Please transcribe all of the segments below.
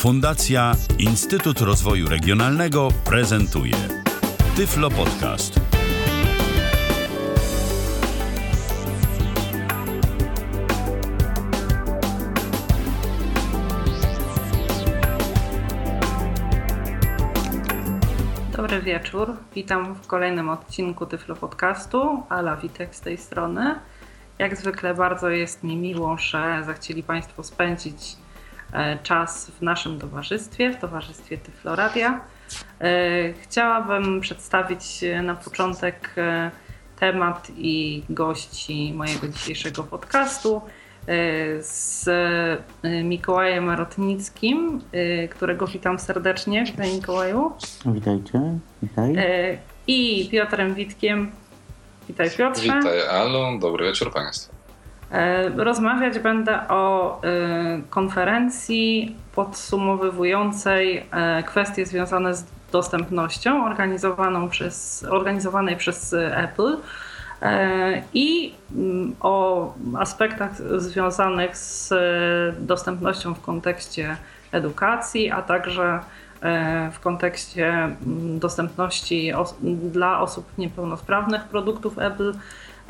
Fundacja Instytut Rozwoju Regionalnego prezentuje Tyflo Podcast. Dobry wieczór. Witam w kolejnym odcinku Tyflo Podcastu. Ala Witek z tej strony. Jak zwykle bardzo jest mi miło, że zechcieli Państwo spędzić czas w naszym towarzystwie, w towarzystwie Tyfloradia. E, chciałabym przedstawić na początek e, temat i gości mojego dzisiejszego podcastu z Mikołajem Rotnickim, którego witam serdecznie. Witaj Mikołaju. Witajcie, witaj. I Piotrem Witkiem, Witaj Piotrze. Witaj Alu, dobry wieczór Państwu. E, rozmawiać będę o e, konferencji podsumowywującej e, kwestie związane z dostępnością organizowaną przez, organizowanej przez Apple i mm, o aspektach związanych z dostępnością w kontekście edukacji, a także w kontekście mm, dostępności dla osób niepełnosprawnych produktów Apple.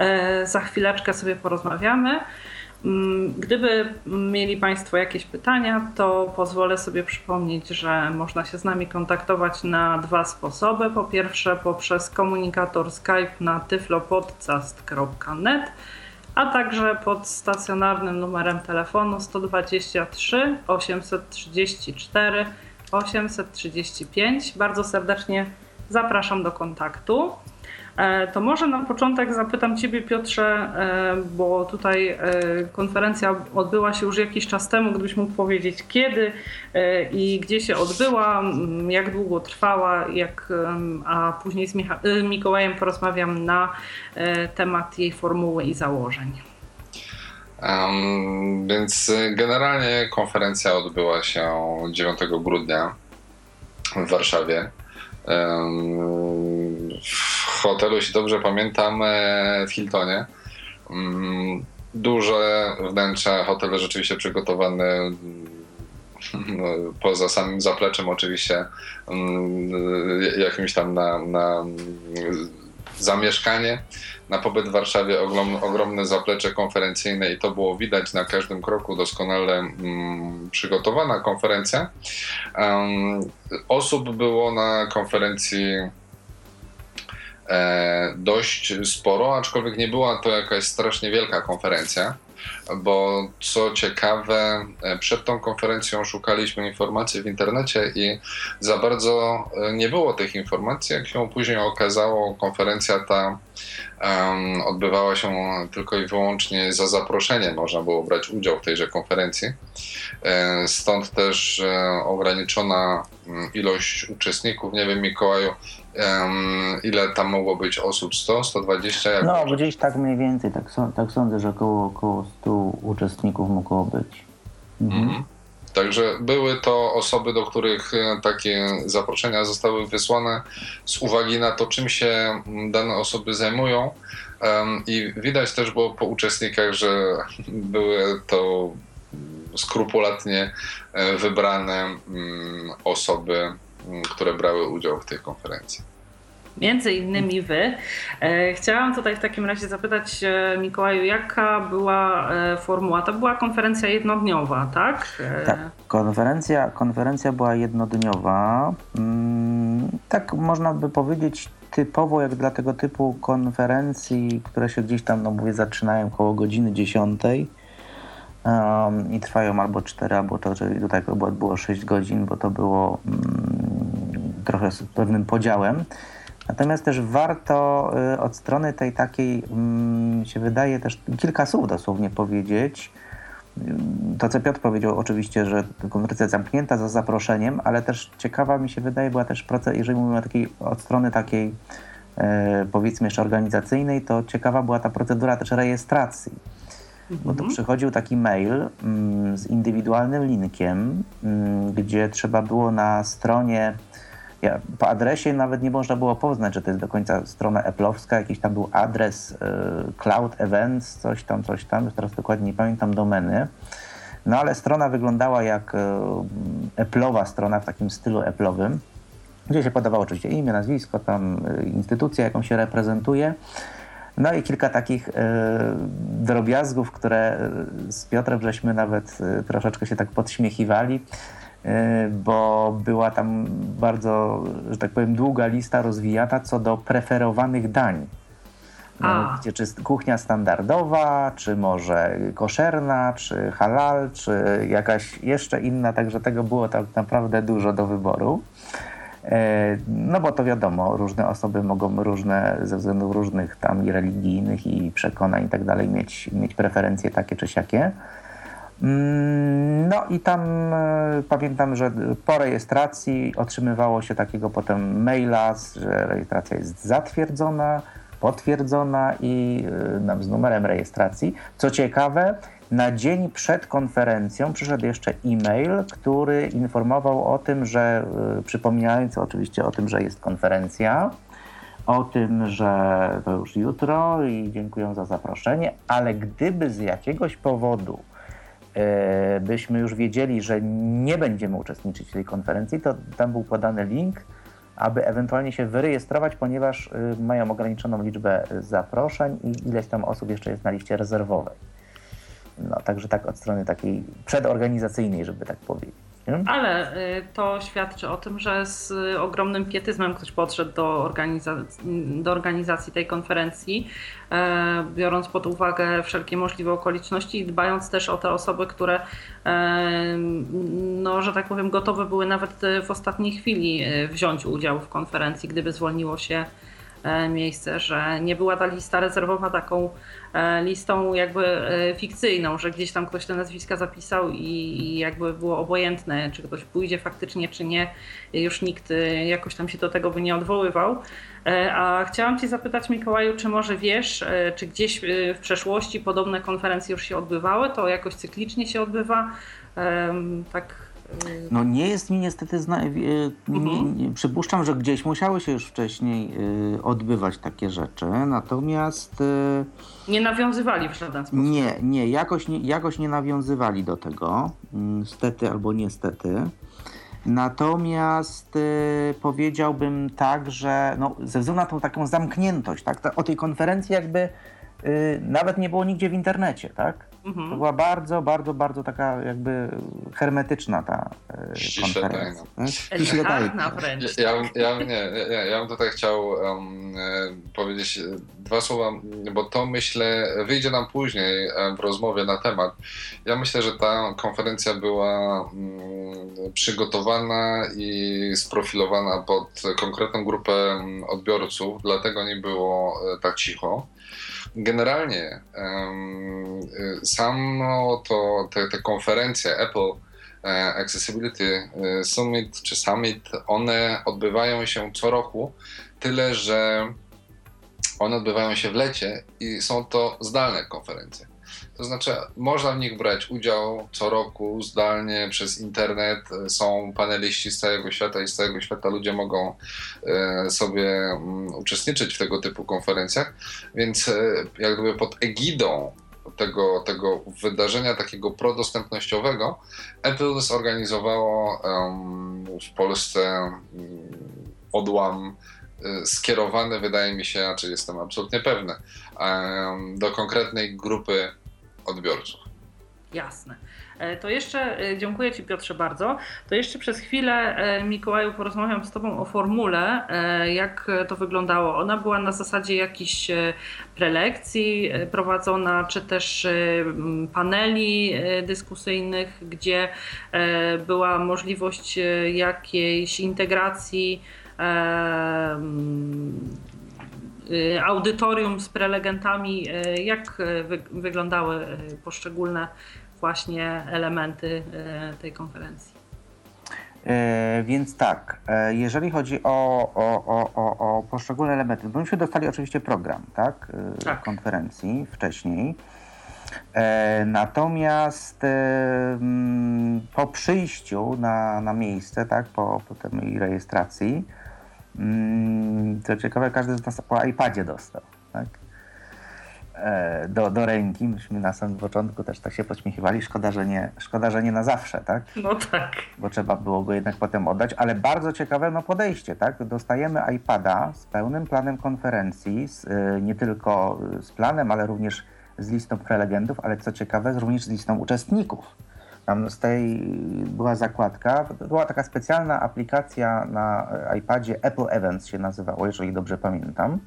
E, za chwileczkę sobie porozmawiamy. Mm, gdyby mieli Państwo jakieś pytania, to pozwolę sobie przypomnieć, że można się z nami kontaktować na dwa sposoby. Po pierwsze, poprzez komunikator Skype na tyflopodcast.net, a także pod stacjonarnym numerem telefonu 123 834 835. Bardzo serdecznie zapraszam do kontaktu. E, to może na początek zapytam Ciebie, Piotrze, e, bo tutaj e, konferencja odbyła się już jakiś czas temu. Gdybyś mógł powiedzieć, kiedy i gdzie się odbyła, jak długo trwała, jak, a później z Mikołajem porozmawiam na temat jej formuły i założeń. Um, więc generalnie konferencja odbyła się 9 grudnia w Warszawie. Hotelu, jeśli dobrze pamiętam, e, w Hiltonie. Mm, duże wnętrze, hotele rzeczywiście przygotowane no, poza samym zapleczem oczywiście mm, jakimś tam na, na zamieszkanie na pobyt w Warszawie ogromne zaplecze konferencyjne i to było widać na każdym kroku, doskonale mm, przygotowana konferencja. Osób było na konferencji e, dość sporo, aczkolwiek nie była to jakaś strasznie wielka konferencja bo co ciekawe, e, przed tą konferencją szukaliśmy informacji w internecie i za bardzo e, nie było tych informacji. Jak się później okazało, konferencja ta um, odbywała się tylko i wyłącznie za zaproszeniem, można było brać udział w tejże konferencji. E, stąd też ograniczona mm, ilość uczestników. Nie wiem, Mikołaju, ile tam mogło być osób? 100, 120? Jak no, gdzieś tak mniej więcej, tak, tak sądzę, że około, około 100 uczestników mogło być. Mhm. Mhm. Także były to osoby, do których e, takie zaproszenia zostały wysłane z uwagi na to, czym się dane osoby zajmują. I widać też było po uczestnikach, że były to skrupulatnie e, wybrane osoby, które brały udział w tej konferencji między innymi wy. E, chciałam tutaj w takim razie zapytać e, Mikołaju, jaka była e, formuła? To była konferencja jednodniowa, tak? Tak, konferencja, konferencja była jednodniowa. Mm, tak można by powiedzieć typowo jak dla tego typu konferencji, które się gdzieś tam, no mówię, zaczynają koło godziny 10 um, i trwają albo 4, albo to, że tutaj było 6 godzin, bo to było um, trochę z pewnym podziałem. Natomiast też warto y, od strony tej takiej, mm, się wydaje też kilka słów dosłownie powiedzieć. To, co Piotr powiedział, oczywiście, że konferencja zamknięta za zaproszeniem, ale też ciekawa mi się wydaje, była też proces, jeżeli mówimy o takiej, od strony takiej e, powiedzmy jeszcze organizacyjnej, to ciekawa była ta procedura też rejestracji. Mhm. Bo tu przychodził taki mail mm, z indywidualnym linkiem, mm, gdzie trzeba było na stronie ja, po adresie nawet nie można było poznać, że to jest do końca strona Apple'owska, jakiś tam był adres y, Cloud Events, coś tam, coś tam, teraz dokładnie nie pamiętam domeny. No ale strona wyglądała jak Apple'owa strona w takim stylu Apple'owym, gdzie się podawało oczywiście imię, nazwisko, tam instytucja, jaką się reprezentuje. No i kilka takich y, drobiazgów, które z Piotrem żeśmy nawet y, troszeczkę się tak podśmiechiwali, y, bo była tam bardzo, że tak powiem, długa lista rozwijana co do preferowanych dań. Gdzie czy kuchnia standardowa, czy może koszerna, czy halal, czy jakaś jeszcze inna, także tego było tak naprawdę dużo do wyboru. E, no bo to wiadomo, różne osoby mogą różne, ze względów różnych tam i religijnych i przekonań i tak dalej mieć, mieć preferencje takie czy siakie. Mm, no i tam e, pamiętam, że po rejestracji otrzymywało się takiego potem maila, że rejestracja jest zatwierdzona, potwierdzona i e, z numerem rejestracji. Co ciekawe, na dzień przed konferencją przyszedł jeszcze e-mail, który informował o tym, że y, przypominając oczywiście o tym, że jest konferencja, o tym, że to już jutro i dziękuję za zaproszenie, ale gdyby z jakiegoś powodu byśmy już wiedzieli, że nie będziemy uczestniczyć w tej konferencji, to tam był podany link, aby ewentualnie się wyrejestrować, ponieważ y, mają ograniczoną liczbę zaproszeń i ileś tam osób jeszcze jest na liście rezerwowej. No, także tak od strony takiej przedorganizacyjnej, żeby tak powiedzieć. Ale y, to świadczy o tym, że z ogromnym pietyzmem ktoś podszedł do, organiza do organizacji tej konferencji, e, biorąc pod uwagę wszelkie możliwe okoliczności i dbając też o te osoby, które, e, no, że tak powiem, gotowe były nawet w ostatniej chwili e, wziąć udział w konferencji, gdyby zwolniło się E, miejsce, że nie była ta lista rezerwowa taką e, listą jakby e, fikcyjną, że gdzieś tam ktoś te nazwiska zapisał i jakby było obojętne, czy ktoś pójdzie faktycznie, czy nie. Już nikt jakoś tam się do tego by nie odwoływał. A chciałam Cię zapytać, Mikołaju, czy może wiesz, czy gdzieś w przeszłości podobne konferencje już się odbywały? To jakoś cyklicznie się odbywa? Tak no nie jest mi niestety zna... Mhm. Przypuszczam, że gdzieś musiały się już wcześniej y, odbywać takie rzeczy, natomiast... Y, nie nawiązywali w żaden sposób. Nie, nie, jakoś nie, jakoś nie nawiązywali do tego, niestety albo niestety. Natomiast y, powiedziałbym tak, że no, ze względu na tą taką zamkniętość, tak, o tej konferencji jakby y, nawet nie było nigdzie w internecie, tak? Mhm. To była bardzo, bardzo, bardzo taka jakby hermetyczna ta e, konferencja. Ściśle tajna wręcz. Ja, ja, nie, ja, ja bym tutaj chciał um, powiedzieć dwa słowa, bo to myślę wyjdzie nam później w rozmowie na temat. Ja myślę, że ta konferencja była um, przygotowana i sprofilowana pod konkretną grupę odbiorców, dlatego nie było e, tak cicho. Generalnie samo to, te, te konferencje Apple e, Accessibility e, Summit czy Summit, one odbywają się co roku, tyle że one odbywają się w lecie i są to zdalne konferencje. To znaczy, można w nich brać udział co roku zdalnie przez internet. Są paneliści z całego świata i z całego świata ludzie mogą e, sobie mm, uczestniczyć w tego typu konferencjach. Więc e, jak gdyby pod egidą tego, tego wydarzenia takiego prodostępnościowego Apple zorganizowało w Polsce mm, odłam e, skierowany, wydaje mi się, a czy jestem absolutnie pewny, do konkretnej grupy odbiorców. Jasne. E, to jeszcze, e, dziękuję Ci Piotrze bardzo, to jeszcze przez chwilę e, Mikołaju porozmawiam z Tobą o formule, jak to wyglądało. Ona była na zasadzie jakichś prelekcji prowadzona, czy też paneli dyskusyjnych, gdzie była możliwość jakiejś integracji audytorium z prelegentami, y, jak y, wyglądały poszczególne właśnie elementy tej konferencji. E, więc tak, e, jeżeli chodzi o, o, o, o, poszczególne elementy, bo myśmy dostali oczywiście program tak, tak. konferencji wcześniej. E, natomiast e, po przyjściu na, na miejsce, tak, po, po tej rejestracji, Mm, co ciekawe, każdy z nas po iPadzie dostał. Tak? e, do, do ręki. Myśmy na samym początku też tak się pośmiechywali. Szkoda, że nie, szkoda, że nie na zawsze, tak? No tak. Bo trzeba było go jednak potem oddać, ale bardzo ciekawe no podejście, tak? Dostajemy iPada z pełnym planem konferencji, z, e, nie tylko z planem, ale również z listą prelegentów, ale co ciekawe, również z listą uczestników. Tam z tej była zakładka, była taka specjalna aplikacja na iPadzie, Apple Events się nazywało, jeżeli dobrze pamiętam.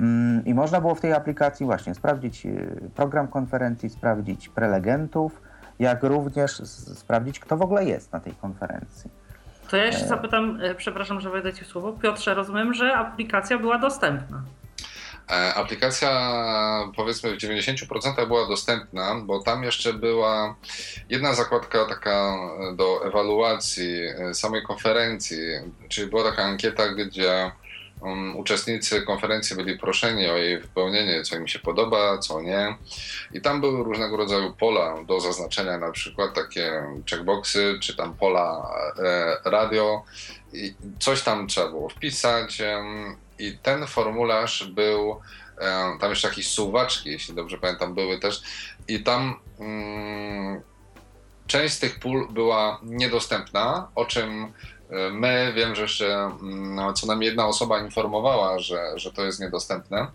Mm, I można było w tej aplikacji właśnie sprawdzić y, program konferencji, sprawdzić prelegentów, jak również sprawdzić, kto w ogóle jest na tej konferencji. To ja jeszcze zapytam, e, przepraszam, że wejdę ci w słowo. Piotrze, rozumiem, że aplikacja była dostępna. E, Aplikacja powiedzmy w 90% była dostępna, bo tam jeszcze była jedna zakładka taka do ewaluacji e, samej konferencji, czyli była taka ankieta, gdzie um, uczestnicy konferencji byli proszeni o jej wypełnienie, co im się podoba, co nie. I tam były różnego rodzaju pola do zaznaczenia, na przykład takie checkboxy, czy tam pola e, radio. I coś tam trzeba było wpisać. I ten formularz był, em, tam jeszcze jakieś suwaczki, jeśli dobrze pamiętam, były też. I tam mm, część z tych pól była niedostępna, o czym e, my wiem, że jeszcze mm, no, co najmniej jedna osoba informowała, że, że to jest niedostępne.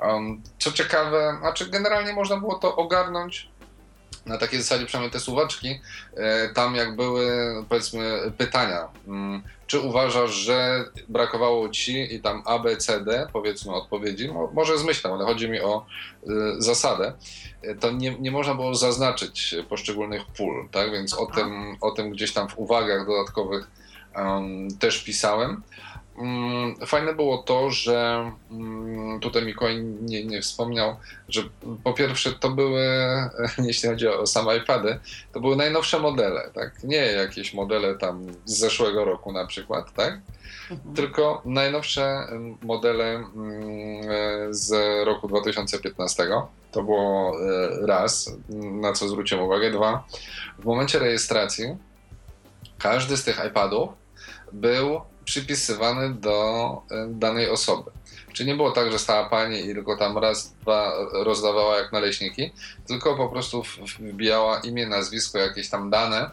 Um, co ciekawe, znaczy generalnie można było to ogarnąć na takiej zasadzie, przynajmniej te suwaczki, e, tam jak były powiedzmy pytania, mm, czy uważasz, że brakowało ci i tam A, B, C, D, powiedzmy odpowiedzi, Mo- może zmyślam, ale chodzi mi o y, zasadę, to nie, nie można było zaznaczyć poszczególnych pól, tak, więc o tym, o tym gdzieś tam w uwagach dodatkowych em, też pisałem. Mm, Fajne było to, że mm, tutaj Mikołaj nie, nie wspomniał, że po pierwsze to były, jeśli chodzi o same iPady, to były najnowsze modele, tak? Nie jakieś modele tam z zeszłego roku na przykład, tak? Mhm. Tylko najnowsze mm, modele z roku 2015. To było e, raz, na co zwróciłem uwagę. Dwa, w momencie rejestracji każdy z tych iPadów był przypisywany do e, danej osoby. Czyli nie było tak, że stała pani i tylko tam raz, dwa rozdawała jak naleśniki, tylko po prostu wbijała imię, nazwisko, jakieś tam dane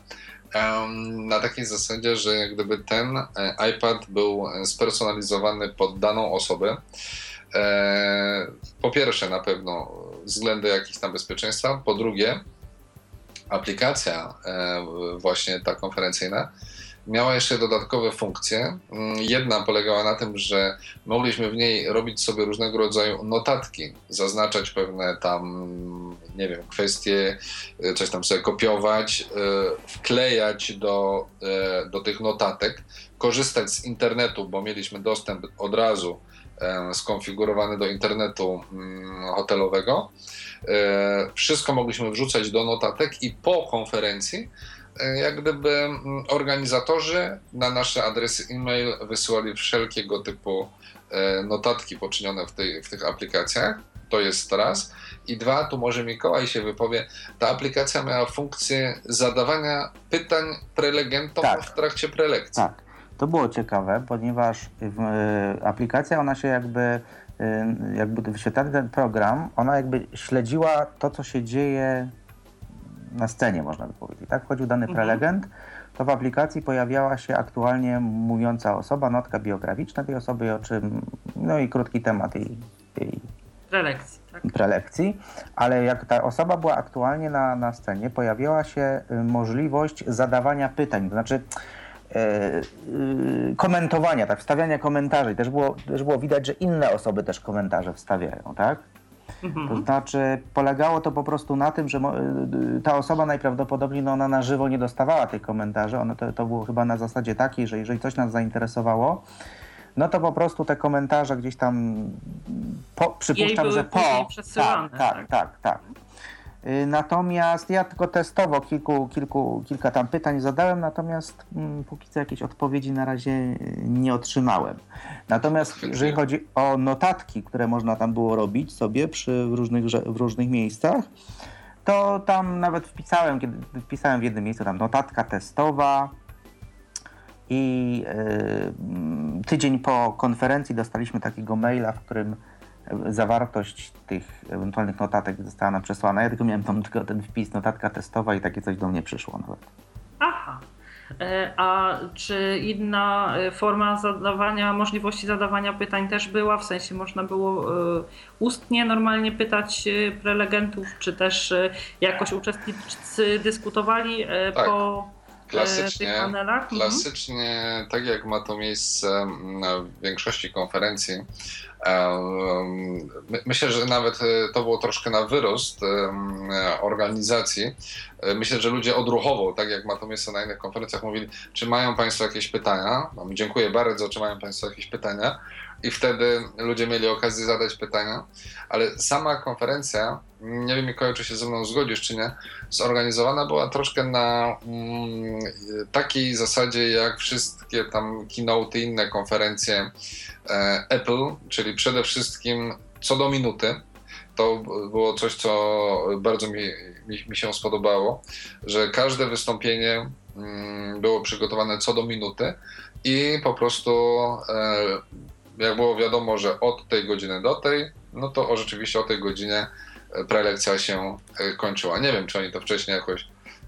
na takiej zasadzie, że gdyby ten e, iPad był spersonalizowany pod daną osobę. E, Po pierwsze, na pewno względy jakichś tam bezpieczeństwa. Po drugie, aplikacja e, właśnie ta konferencyjna miała jeszcze dodatkowe funkcje. Mm, Jedna polegała na tym, że mogliśmy w niej robić sobie różnego rodzaju notatki, zaznaczać pewne tam, nie wiem, kwestie, y, coś tam sobie kopiować, y, wklejać do, y, do tych notatek, korzystać z internetu, bo mieliśmy dostęp od razu e, skonfigurowany do internetu mm, hotelowego. E, Wszystko mogliśmy wrzucać do notatek i po konferencji e, jak gdyby mm, organizatorzy na nasze adresy e-mail wysyłali wszelkiego typu e, notatki poczynione w, tej, w tych aplikacjach. To jest raz. I dwa, tu może Mikołaj się wypowie, ta aplikacja miała funkcję zadawania pytań prelegentom Tak. w trakcie prelekcji. Tak, to było ciekawe, ponieważ w, e, aplikacja, ona się jakby, e, jakby wyświetlany ten program, ona jakby śledziła to, co się dzieje na scenie, można by powiedzieć. Tak, wchodził dany Mhm. prelegent, to w aplikacji pojawiała się aktualnie mówiąca osoba, notka biograficzna tej osoby, o czym, no i krótki temat jej, jej Prelekcji, tak? prelekcji, ale jak ta osoba była aktualnie na, na scenie, pojawiała się y, możliwość zadawania pytań, to znaczy e, y, komentowania, tak, wstawiania komentarzy. Też było, też było widać, że inne osoby też komentarze wstawiają, tak? To Mhm. znaczy polegało to po prostu na tym, że y, ta osoba najprawdopodobniej no ona na żywo nie dostawała tych komentarzy. One to, to było chyba na zasadzie takiej, że jeżeli coś nas zainteresowało, no to po prostu te komentarze gdzieś tam po, przypuszczam, że po. tak, tak, tak. tak, tak. Natomiast ja tylko testowo kilku, kilku, kilka tam pytań zadałem, natomiast mm, póki co jakieś odpowiedzi na razie y, nie otrzymałem. Natomiast jeżeli chodzi o notatki, które można tam było robić sobie przy różnych, w różnych miejscach, to tam nawet wpisałem, kiedy wpisałem w jednym miejscu tam notatka testowa i y, mm, tydzień po konferencji dostaliśmy takiego maila, w którym zawartość tych ewentualnych notatek została nam przesłana. Ja tylko miałem tam tylko ten wpis, notatka testowa i takie coś do mnie przyszło nawet. Aha. E, a czy inna e, forma zadawania, możliwości zadawania pytań też była? W sensie można było e, ustnie normalnie pytać prelegentów, czy też jakoś uczestnicy dyskutowali tak. po klasycznie, panelach? Mhm. Klasycznie, tak jak ma to miejsce na większości konferencji, Myślę, że nawet e, to było troszkę na wyrost organizacji. E, myślę, że ludzie odruchowo, tak jak ma to miejsce na innych konferencjach, mówili, czy mają Państwo jakieś pytania? Dziękuję bardzo, czy mają Państwo jakieś pytania? I wtedy ludzie mieli okazję zadać pytania, ale sama konferencja, nie wiem Mikołaj, czy się ze mną zgodzisz, czy nie, zorganizowana była troszkę na mm, takiej zasadzie, jak wszystkie tam keynote inne konferencje E, Apple, czyli przede wszystkim co do minuty. To było coś, co bardzo mi, mi, mi się spodobało, że każde wystąpienie mm, było przygotowane co do minuty i po prostu e, jak było wiadomo, że od tej godziny do tej, no to o, rzeczywiście o tej godzinie prelekcja się e, kończyła. Nie wiem, czy oni to wcześniej jakoś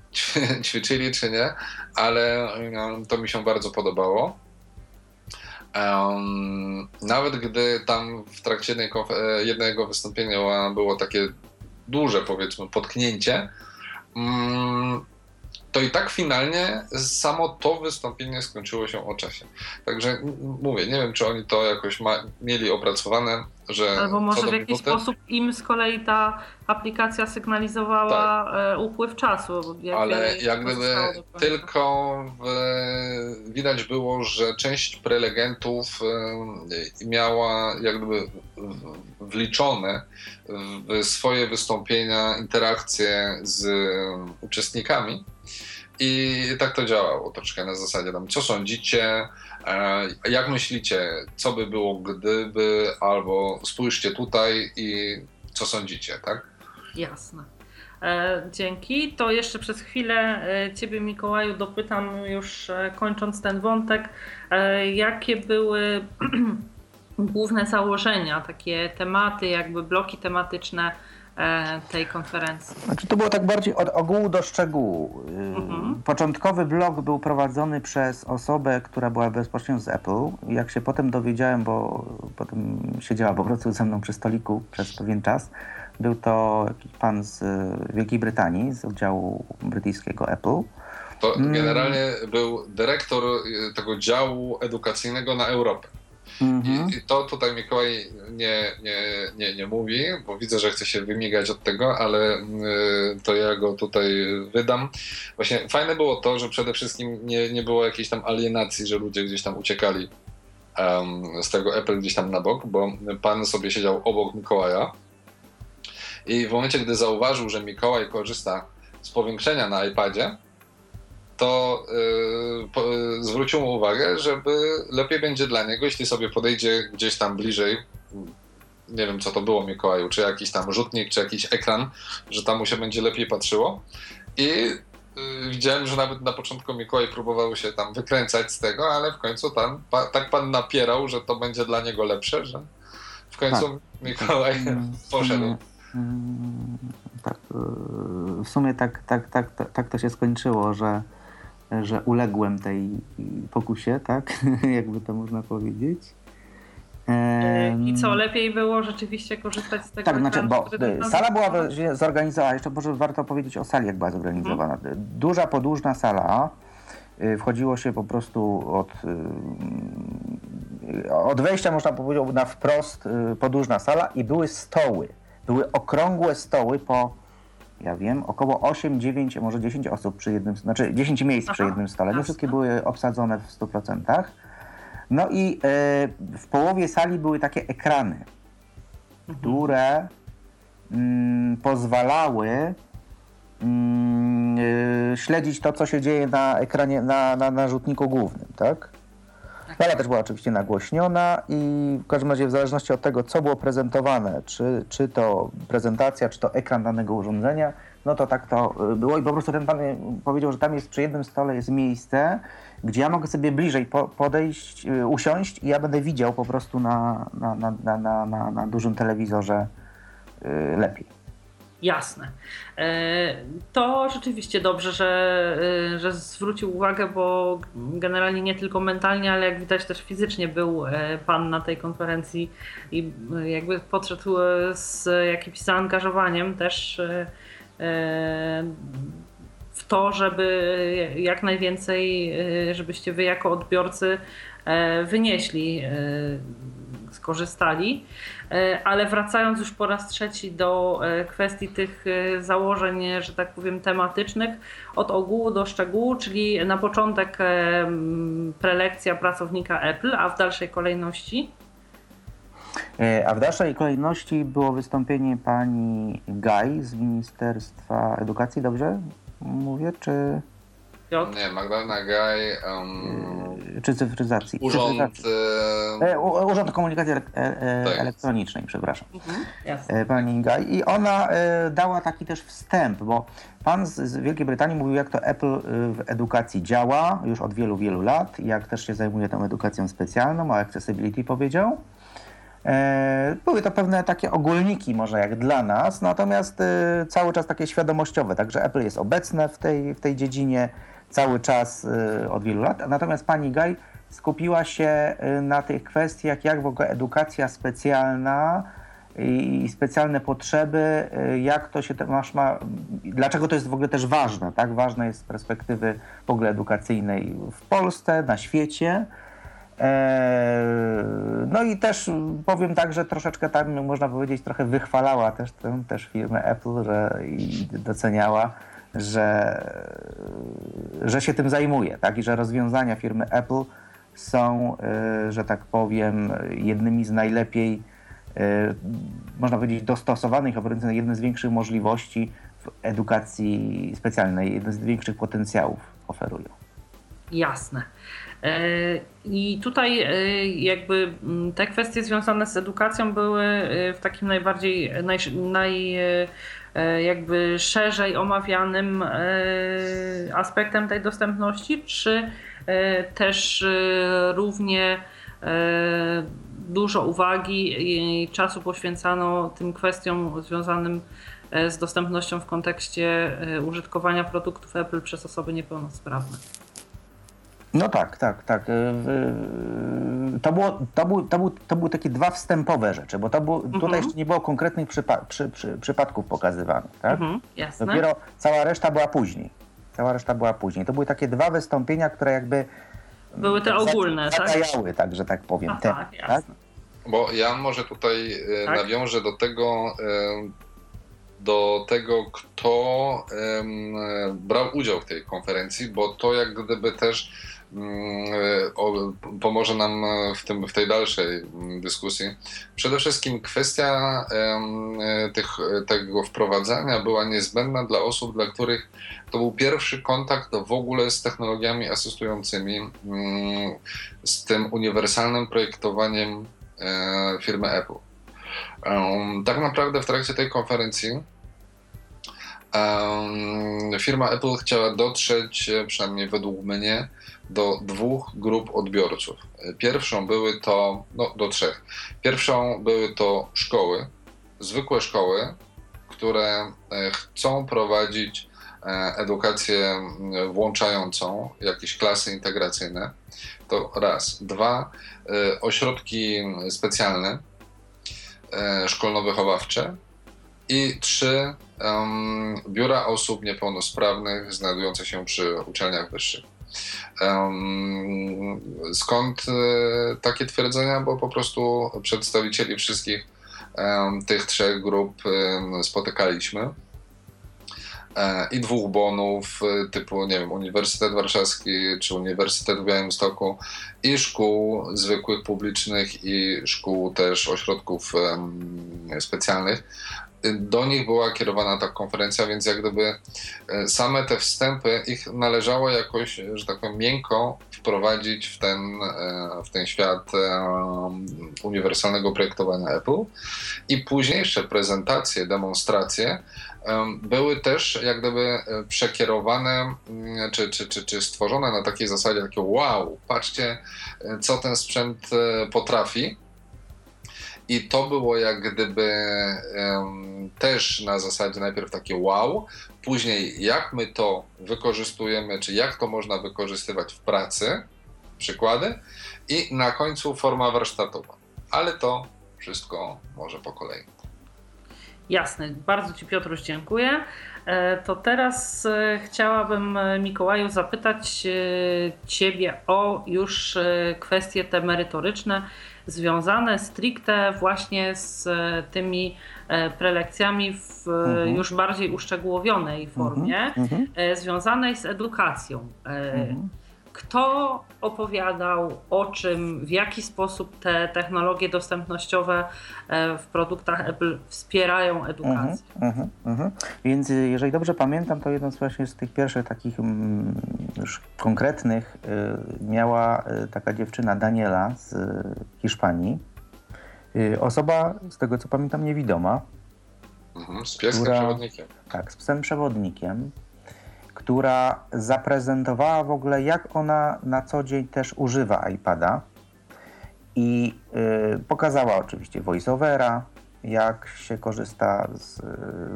ćwiczyli, czy nie, ale to mi się bardzo podobało. Um, nawet gdy tam w trakcie e, jednego wystąpienia było takie duże, powiedzmy, potknięcie, um, to i tak finalnie samo to wystąpienie skończyło się o czasie. Także mówię, nie wiem, czy oni to jakoś ma, mieli opracowane, że. Albo może w jakiś minuty... sposób im z kolei ta aplikacja sygnalizowała tak. E, upływ czasu. Jak Ale jak gdyby tylko w, widać było, że część prelegentów miała jak gdyby wliczone w swoje wystąpienia interakcje z uczestnikami i tak to działało troszkę na zasadzie tam, co sądzicie, e, jak myślicie, co by było gdyby, albo spójrzcie tutaj i co sądzicie, tak? Jasne. E, dzięki. To jeszcze przez chwilę e, Ciebie, Mikołaju, dopytam, już kończąc ten wątek, jakie były główne założenia, takie tematy, jakby bloki tematyczne E, tej konferencji. Znaczy to było tak bardziej od ogółu do szczegółu. Mhm. Początkowy blog był prowadzony przez osobę, która była bezpośrednio z Apple. Jak się potem dowiedziałem, bo potem siedziała po prostu ze mną przy stoliku przez pewien czas, był to jakiś pan z Wielkiej Brytanii, z oddziału brytyjskiego Apple. To mm. generalnie był dyrektor tego działu edukacyjnego na Europę. Mhm. I, to tutaj Mikołaj nie, nie, nie, nie mówi, bo widzę, że chce się wymigać od tego, ale y, to ja go tutaj wydam. Właśnie fajne było to, że przede wszystkim nie, nie było jakiejś tam alienacji, że ludzie gdzieś tam uciekali um, z tego Apple gdzieś tam na bok, bo pan sobie siedział obok Mikołaja i w momencie, gdy zauważył, że Mikołaj korzysta z powiększenia na iPadzie, to yy, zwrócił mu uwagę, żeby lepiej będzie dla niego, jeśli sobie podejdzie gdzieś tam bliżej, nie wiem co to było Mikołaju, czy jakiś tam rzutnik, czy jakiś ekran, że tam mu się będzie lepiej patrzyło. I yy, widziałem, że nawet na początku Mikołaj próbował się tam wykręcać z tego, ale w końcu tam pa, tak pan napierał, że to będzie dla niego lepsze, że w końcu tak. Mikołaj mm, poszedł. Mm, tak, w sumie tak, tak, tak, tak, tak to się skończyło, że że uległem tej pokusie, tak? Jakby to można powiedzieć. I co, lepiej było rzeczywiście korzystać z tego? Tak, znaczy, bo sala była zorganizowana, jeszcze może warto powiedzieć o sali, jak była zorganizowana. Hmm. Duża, podłużna sala, y, wchodziło się po prostu od, od wejścia, można powiedzieć, na wprost podłużna sala i były stoły. Były okrągłe stoły po ja wiem, około 8, 9, może 10 osób przy jednym, znaczy 10 miejsc Aha, przy jednym stole. Nie wszystkie były obsadzone w 100%. No i y, w połowie sali były takie ekrany, mhm. które mm, pozwalały mm, y, śledzić to, co się dzieje na ekranie, na, na, na rzutniku głównym, tak? Sala też była oczywiście nagłośniona i w każdym razie w zależności od tego, co było prezentowane, czy, czy to prezentacja, czy to ekran danego urządzenia, no to tak to było i po prostu ten pan powiedział, że tam jest przy jednym stole jest miejsce, gdzie ja mogę sobie bliżej podejść, usiąść i ja będę widział po prostu na, na, na, na, na, na dużym telewizorze lepiej. Jasne. E, to rzeczywiście dobrze, że, e, że zwrócił uwagę, bo generalnie nie tylko mentalnie, ale jak widać też fizycznie był e, pan na tej konferencji i jakby podszedł z jakimś zaangażowaniem też w to, żeby jak najwięcej, żebyście wy jako odbiorcy wynieśli, skorzystali. E, ale wracając już po raz trzeci do e, kwestii tych e, założeń, że tak powiem, tematycznych, od ogółu do szczegółu, czyli na początek prelekcja pracownika Apple, a w dalszej kolejności? A w dalszej kolejności było wystąpienie pani Gaj z Ministerstwa Edukacji, dobrze mówię, czy... Piotr? Nie, Magdalena Gaj. Um, czy cyfryzacji? Urząd, cyfryzacji. E, Urząd Komunikacji e, e, tak. Elektronicznej, przepraszam. Mhm, Pani Gaj. I ona e, dała taki też wstęp, bo pan z, z, Wielkiej Brytanii mówił, jak to Apple w edukacji działa już od wielu, wielu lat, jak też się zajmuje tą edukacją specjalną, o accessibility powiedział. Były to pewne takie ogólniki, może jak dla nas, natomiast cały czas takie świadomościowe. Także Apple jest obecne w tej, w tej dziedzinie cały czas y, od wielu lat. Natomiast pani Gaj skupiła się y, na tych kwestiach, jak w ogóle edukacja specjalna i specjalne potrzeby, y, jak to się masz ma, dlaczego to jest w ogóle też ważne, tak? Ważne jest z perspektywy w ogóle edukacyjnej w Polsce, na świecie. E, no i też powiem tak, że troszeczkę tam można powiedzieć trochę wychwalała też też firmę Apple, że i doceniała że, że się tym zajmuje, tak? I że rozwiązania firmy Apple są, y, że tak powiem, jednymi z najlepiej, y, można powiedzieć, dostosowanych, a jedne z większych możliwości w edukacji specjalnej, jeden z większych potencjałów oferują. Jasne. E, I tutaj e, jakby te kwestie związane z edukacją były e, w takim najbardziej, naj, naj jakby szerzej omawianym aspektem tej dostępności, czy też równie dużo uwagi i czasu poświęcano tym kwestiom związanym z dostępnością w kontekście użytkowania produktów Apple przez osoby niepełnosprawne. No tak, tak, tak. Y, to, było, to, był, to, był, to były takie dwa wstępowe rzeczy, bo to było, mhm. tutaj jeszcze nie było konkretnych przypa przy, przy, przypadków pokazywanych. Tak? Mhm, jasne. Dopiero cała reszta była później. Cała reszta była później. To były takie dwa wystąpienia, które jakby. Były te ogólne, tak? Zagajały, tak, że tak powiem. Aha, te, tak? jasne. Tak? Bo ja może tutaj y, tak? nawiążę do tego, do tego, kto brał udział w tej konferencji, bo to jak gdyby też Mm, pomoże nam w, tym, w tej dalszej dyskusji. Przede wszystkim kwestia tych, tego wprowadzania była niezbędna dla osób, dla których to był pierwszy kontakt w ogóle z technologiami asystującymi, mm, z tym uniwersalnym projektowaniem e, firmy Apple. Tak naprawdę w trakcie tej konferencji firma Apple chciała dotrzeć, e, przynajmniej według mnie, do dwóch grup odbiorców. Pierwszą były to, no do trzech. Pierwszą były to szkoły, zwykłe szkoły, które e, chcą prowadzić e, edukację włączającą, jakieś klasy integracyjne. To raz. Dwa, ośrodki specjalne, szkolno-wychowawcze. I trzy, biura osób niepełnosprawnych znajdujące się przy uczelniach wyższych. Skąd e, takie twierdzenia? Bo po prostu przedstawicieli wszystkich tych trzech grup spotykaliśmy e, i dwóch bonów e, typu, nie wiem, Uniwersytet Warszawski czy Uniwersytet w Białymstoku i szkół zwykłych publicznych i szkół też ośrodków specjalnych do nich była kierowana ta konferencja, więc jak gdyby same te wstępy ich należało jakoś, że tak powiem, miękko wprowadzić w ten, w ten świat uniwersalnego projektowania Apple i późniejsze prezentacje, demonstracje były też jak gdyby e, przekierowane mm, czy, czy, czy, czy stworzone na takiej zasadzie, takie wow, patrzcie e, co ten sprzęt e, potrafi. I to było jak gdyby um, też na zasadzie najpierw takie wow, później jak my to wykorzystujemy, czy jak to można wykorzystywać w pracy, przykłady, i na końcu forma warsztatowa. Ale to wszystko może po kolei. Jasne, bardzo Ci Piotruś dziękuję. E, to teraz e, chciałabym e, Mikołaju zapytać Ciebie o już kwestie te merytoryczne związane stricte właśnie z tymi prelekcjami w mhm. już bardziej uszczegółowionej formie, mhm. mhm. związanej z edukacją. Mhm kto opowiadał o czym, w jaki sposób te technologie dostępnościowe e, w produktach Apple wspierają edukację. Uh -huh, uh -huh. Więc y, jeżeli dobrze pamiętam, to jedną z właśnie z tych pierwszych takich mm, już konkretnych y, miała taka dziewczyna Daniela z Hiszpanii. Osoba, z tego co pamiętam, niewidoma. Mhm, z pieskiem która, przewodnikiem. Tak, z psem przewodnikiem która zaprezentowała w ogóle, jak ona na co dzień też używa iPada i y, pokazała oczywiście voiceovera, jak się korzysta z y,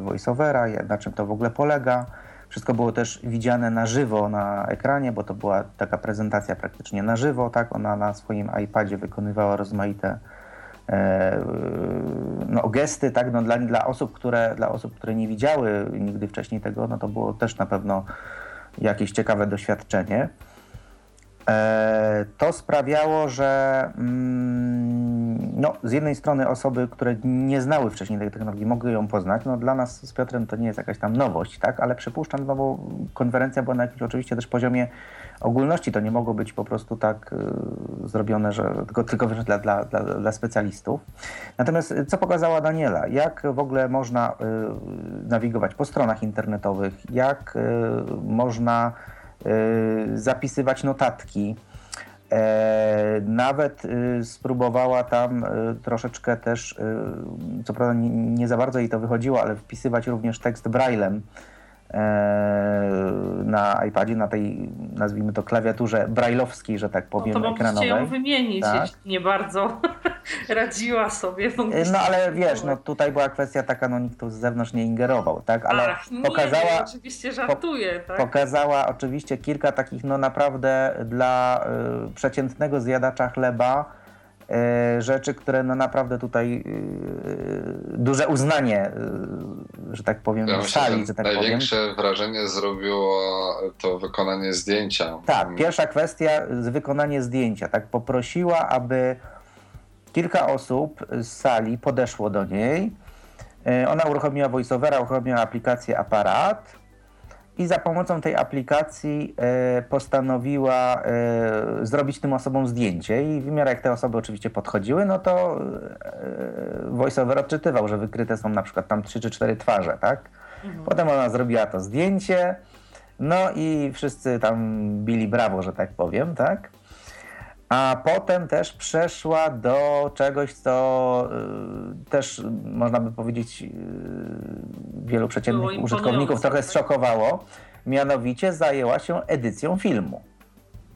voiceovera, na czym to w ogóle polega. Wszystko było też widziane na żywo na ekranie, bo to była taka prezentacja praktycznie na żywo, tak? Ona na swoim iPadzie wykonywała rozmaite no, gesty, tak, no, dla, dla, osób, które, dla osób, które nie widziały nigdy wcześniej tego, no to było też na pewno jakieś ciekawe doświadczenie. E, to sprawiało, że mm, no, z jednej strony osoby, które nie znały wcześniej tej technologii, mogły ją poznać. No, dla nas z Piotrem to nie jest jakaś tam nowość, tak? ale przypuszczam, no bo konferencja była na jakimś oczywiście też poziomie ogólności. To nie mogło być po prostu tak y, zrobione, że tylko, tylko dla, dla, dla, dla specjalistów. Natomiast co pokazała Daniela? Jak w ogóle można y, nawigować po stronach internetowych? Jak y, można Y, zapisywać notatki. E, nawet y, spróbowała tam y, troszeczkę też, co prawda nie, za bardzo jej to wychodziło, ale wpisywać również tekst braillem na iPadzie, na tej, nazwijmy to, klawiaturze brajlowskiej, że tak powiem, no to ekranowej. ją wymienić, tak? jeśli nie bardzo radziła sobie. E, no ale wiesz, no tutaj była kwestia taka, no nikt tu z zewnątrz nie ingerował, tak? Ale Ach, nie, pokazała... Nie, oczywiście żartuję, tak? Pokazała oczywiście kilka takich, no naprawdę dla y, przeciętnego zjadacza chleba E, rzeczy, które no naprawdę tutaj e, duże uznanie, e, że tak powiem, ja sali, że tak największe powiem. wrażenie zrobiło to wykonanie zdjęcia. Tak, pierwsza kwestia, wykonanie zdjęcia. Tak poprosiła, aby kilka osób z sali podeszło do niej. Ona uruchomiła voiceovera, uruchomiła aplikację aparat i za pomocą tej aplikacji e, postanowiła e, zrobić tym osobom zdjęcie i w miarę jak te osoby oczywiście podchodziły, no to e, voiceover odczytywał, że wykryte są na przykład tam trzy czy cztery twarze, tak? Mhm. Potem ona zrobiła to zdjęcie, no i wszyscy tam bili brawo, że tak powiem, tak? A potem też przeszła do czegoś, co y, też można by powiedzieć y, wielu przeciętnych użytkowników trochę zszokowało. Mianowicie zajęła się edycją filmu.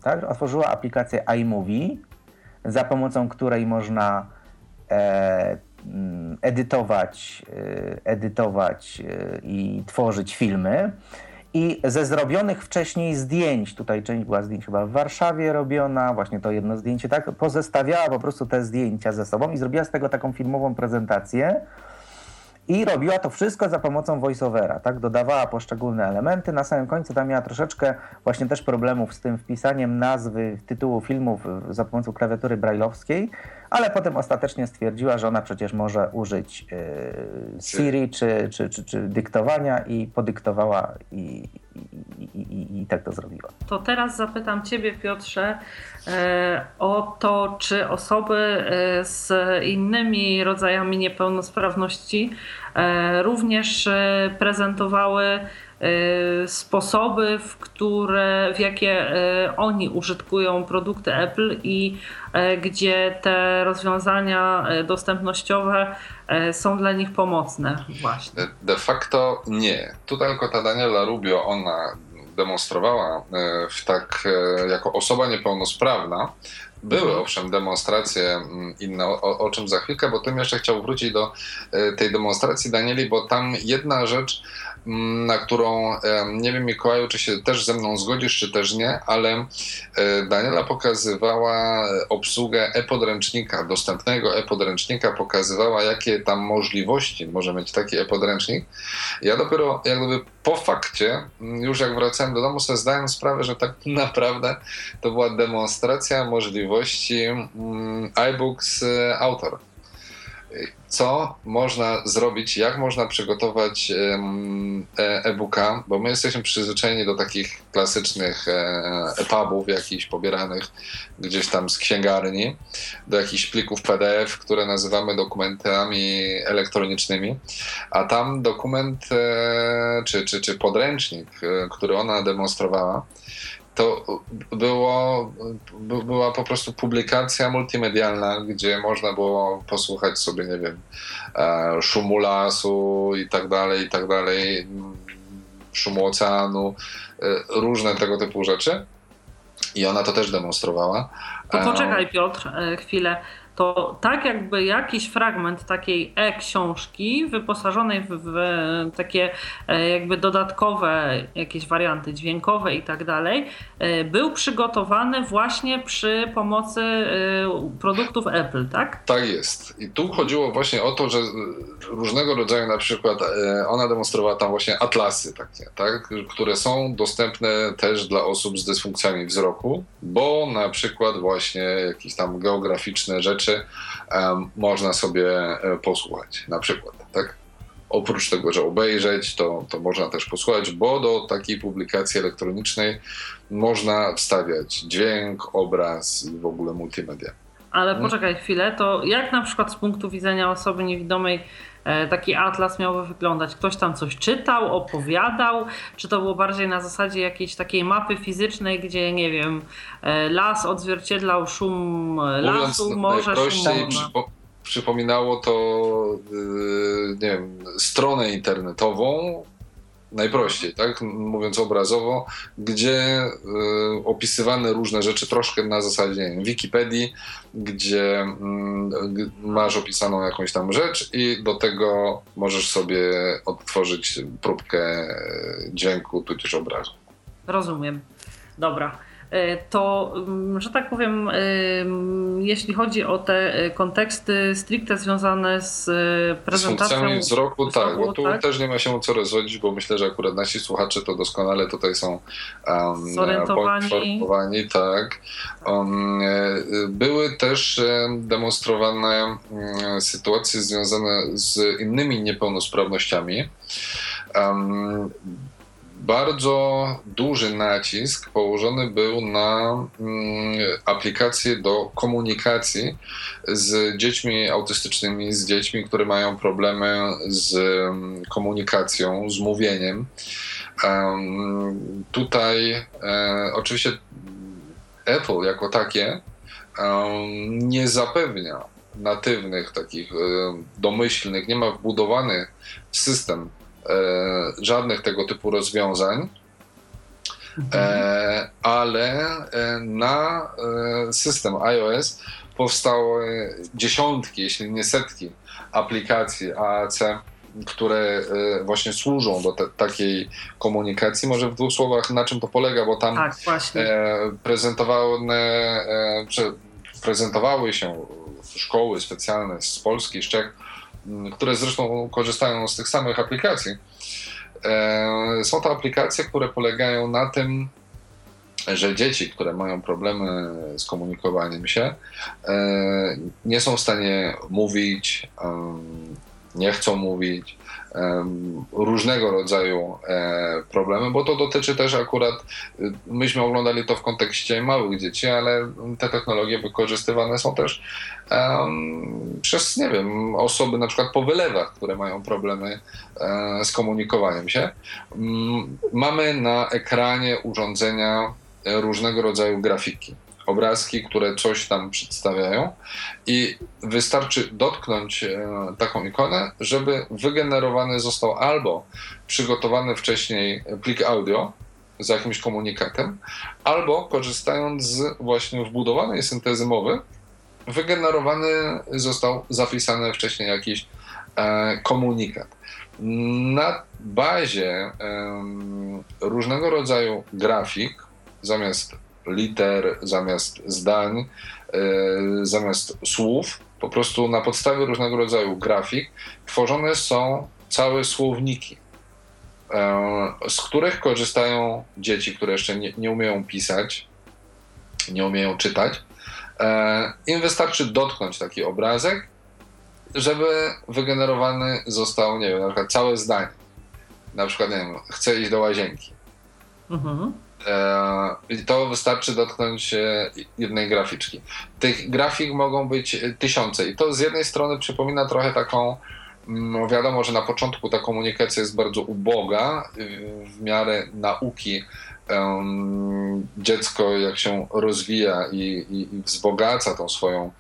Tak? Otworzyła aplikację iMovie, za pomocą której można e, mm, edytować, e, edytować e, i tworzyć filmy. I ze zrobionych wcześniej zdjęć, tutaj część była zdjęć chyba w Warszawie robiona, właśnie to jedno zdjęcie, tak, pozestawiała po prostu te zdjęcia ze sobą i zrobiła z tego taką filmową prezentację. I robiła to wszystko za pomocą voiceovera, tak? Dodawała poszczególne elementy. Na samym końcu tam miała troszeczkę właśnie też problemów z tym wpisaniem nazwy, tytułu filmów za pomocą klawiatury brajlowskiej, ale potem ostatecznie stwierdziła, że ona przecież może użyć y, Siri czy, czy, czy, czy, dyktowania i podyktowała i, i, i, i, tak to zrobiła. To teraz zapytam Ciebie, Piotrze, e, o to, czy osoby e, z innymi rodzajami niepełnosprawności e, również prezentowały sposoby, w, które, w jakie oni użytkują produkty Apple i gdzie te rozwiązania dostępnościowe są dla nich pomocne właśnie. De facto nie. Tutaj tylko ta Daniela Rubio, ona demonstrowała w tak, jako osoba niepełnosprawna. Były mhm. owszem demonstracje mm, inne, o, o, czym za chwilkę, bo tym jeszcze chciał wrócić do tej demonstracji Danieli, bo tam jedna rzecz na którą nie wiem, Mikołaju, czy się też ze mną zgodzisz, czy też nie, ale Daniela pokazywała obsługę e-podręcznika, dostępnego e-podręcznika, pokazywała, jakie tam możliwości może mieć taki e-podręcznik. Ja dopiero jak gdyby po fakcie, mm, już jak wracałem do domu, sobie zdałem sprawę, że tak naprawdę to była demonstracja możliwości mm, iBooks e, Autor co można zrobić, jak można przygotować e, e-booka, bo my jesteśmy przyzwyczajeni do takich klasycznych e-pubów, jakichś pobieranych gdzieś tam z księgarni, do jakichś plików PDF, które nazywamy dokumentami elektronicznymi, a tam dokument e, czy, czy, czy podręcznik, który ona demonstrowała, to było, była po prostu publikacja multimedialna, gdzie można było posłuchać sobie, nie wiem, e, szumu lasu i tak dalej, i tak dalej, szumu oceanu, e, różne tego typu rzeczy. I ona to też demonstrowała. To poczekaj Piotr chwilę to tak jakby jakiś fragment takiej e-książki wyposażonej w, w, takie e, jakby dodatkowe jakieś warianty dźwiękowe i tak dalej, e, był przygotowany właśnie przy pomocy e, produktów Apple, tak? Tak jest. I tu chodziło właśnie o to, że różnego rodzaju na przykład ona demonstrowała tam właśnie atlasy takie, tak? które są dostępne też dla osób z dysfunkcjami wzroku, bo na przykład właśnie jakieś tam geograficzne rzeczy rzeczy um, można sobie e, posłuchać, na przykład, tak? Oprócz tego, że obejrzeć, to, to można też posłuchać, bo do takiej publikacji elektronicznej można wstawiać dźwięk, obraz i w ogóle multimedia. Ale hmm? poczekaj chwilę, to jak na przykład z punktu widzenia osoby niewidomej taki atlas miałby wyglądać? Ktoś tam coś czytał, opowiadał? Czy to było bardziej na zasadzie jakiejś takiej mapy fizycznej, gdzie nie wiem, e, las odzwierciedlał szum lasu, morze, szum morza? przypominało to, nie wiem, stronę internetową, najprościej, tak? mówiąc obrazowo, gdzie y, opisywane różne rzeczy troszkę na zasadzie wiem, Wikipedii, gdzie y, masz opisaną jakąś tam rzecz i do tego możesz sobie odtworzyć próbkę dźwięku tudzież obrazu. Rozumiem. Dobra. E, to, mm, że tak powiem, e, jeśli chodzi o te e, konteksty stricte związane z prezentacją... Z wzroku, tak, bo tu tak? też nie ma się co rozwodzić, bo myślę, że akurat nasi słuchacze to doskonale tutaj są um, Zorientowani. tak. Um, były też demonstrowane sytuacje związane z innymi niepełnosprawnościami. Um, bardzo duży nacisk położony był na mm, aplikacje do komunikacji z dziećmi autystycznymi, z dziećmi, które mają problemy z mm, komunikacją, z mówieniem. Tutaj e, oczywiście Apple jako takie nie zapewnia natywnych, takich e, domyślnych, nie ma wbudowany system E, żadnych tego typu rozwiązań, e, ale e, na system iOS powstały dziesiątki, jeśli nie setki aplikacji AAC, które właśnie służą do te, takiej komunikacji. Może w dwóch słowach na czym to polega, bo tam tak, prezentowane, prezentowały się szkoły specjalne z Polski, z Czech, które zresztą korzystają z tych samych aplikacji. E, są to aplikacje, które polegają na tym, że dzieci, które mają problemy z komunikowaniem się, nie są w stanie mówić, nie chcą mówić, różnego rodzaju e, problemy, bo to dotyczy też akurat, y, myśmy oglądali to w kontekście małych dzieci, ale te technologie wykorzystywane są też um, przez, nie wiem, osoby na przykład po wylewach, które mają problemy e, z komunikowaniem się. Um, mamy na ekranie urządzenia różnego rodzaju grafiki obrazki, które coś tam przedstawiają i wystarczy dotknąć e, taką ikonę, żeby wygenerowany został albo przygotowany wcześniej plik audio z jakimś komunikatem, albo korzystając z właśnie wbudowanej syntezy mowy, wygenerowany został zapisany wcześniej jakiś e, komunikat. Na bazie różnego rodzaju grafik, zamiast liter, zamiast zdań, e, zamiast słów, po prostu na podstawie różnego rodzaju grafik tworzone są całe słowniki, e, z których korzystają dzieci, które jeszcze nie, nie umieją pisać, nie umieją czytać. E, Im wystarczy dotknąć taki obrazek, żeby wygenerowany został, nie wiem, na przykład całe zdanie. Na przykład, nie wiem, chcę iść do łazienki. Mhm. E, to wystarczy dotknąć e, jednej graficzki. Tych grafik mogą być tysiące i to z jednej strony przypomina trochę taką no wiadomo, że na początku ta komunikacja jest bardzo uboga w miarę nauki. Dziecko, jak się rozwija i, i, i wzbogaca tą swoją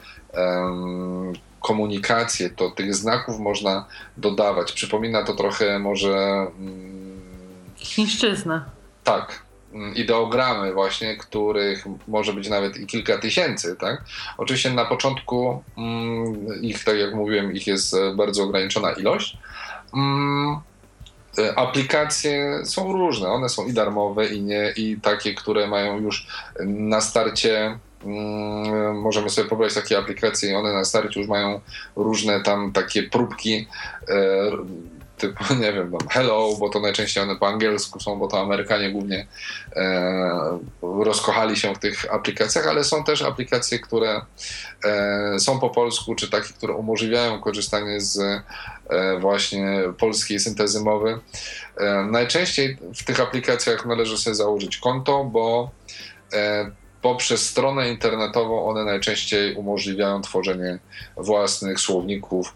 komunikację, to tych znaków można dodawać. Przypomina to trochę może. Um, Chińszczyznę. Tak, Mm, ideogramy właśnie, których może być nawet i kilka tysięcy, tak? Oczywiście na początku mm, ich, tak jak mówiłem, ich jest e, bardzo ograniczona ilość. Mm, e, aplikacje są różne, one są i darmowe, i nie, i takie, które mają już na starcie możemy sobie pobrać takie aplikacje i one na starcie już mają różne tam takie próbki e, typu, nie wiem, tam hello, bo to najczęściej one po angielsku są, bo to Amerykanie głównie e, rozkochali się w tych aplikacjach, ale są też aplikacje, które e, są po polsku, czy takie, które umożliwiają korzystanie z e, właśnie polskiej syntezy mowy. E, najczęściej w tych aplikacjach należy sobie założyć konto, bo e, poprzez stronę internetową one najczęściej umożliwiają tworzenie własnych słowników,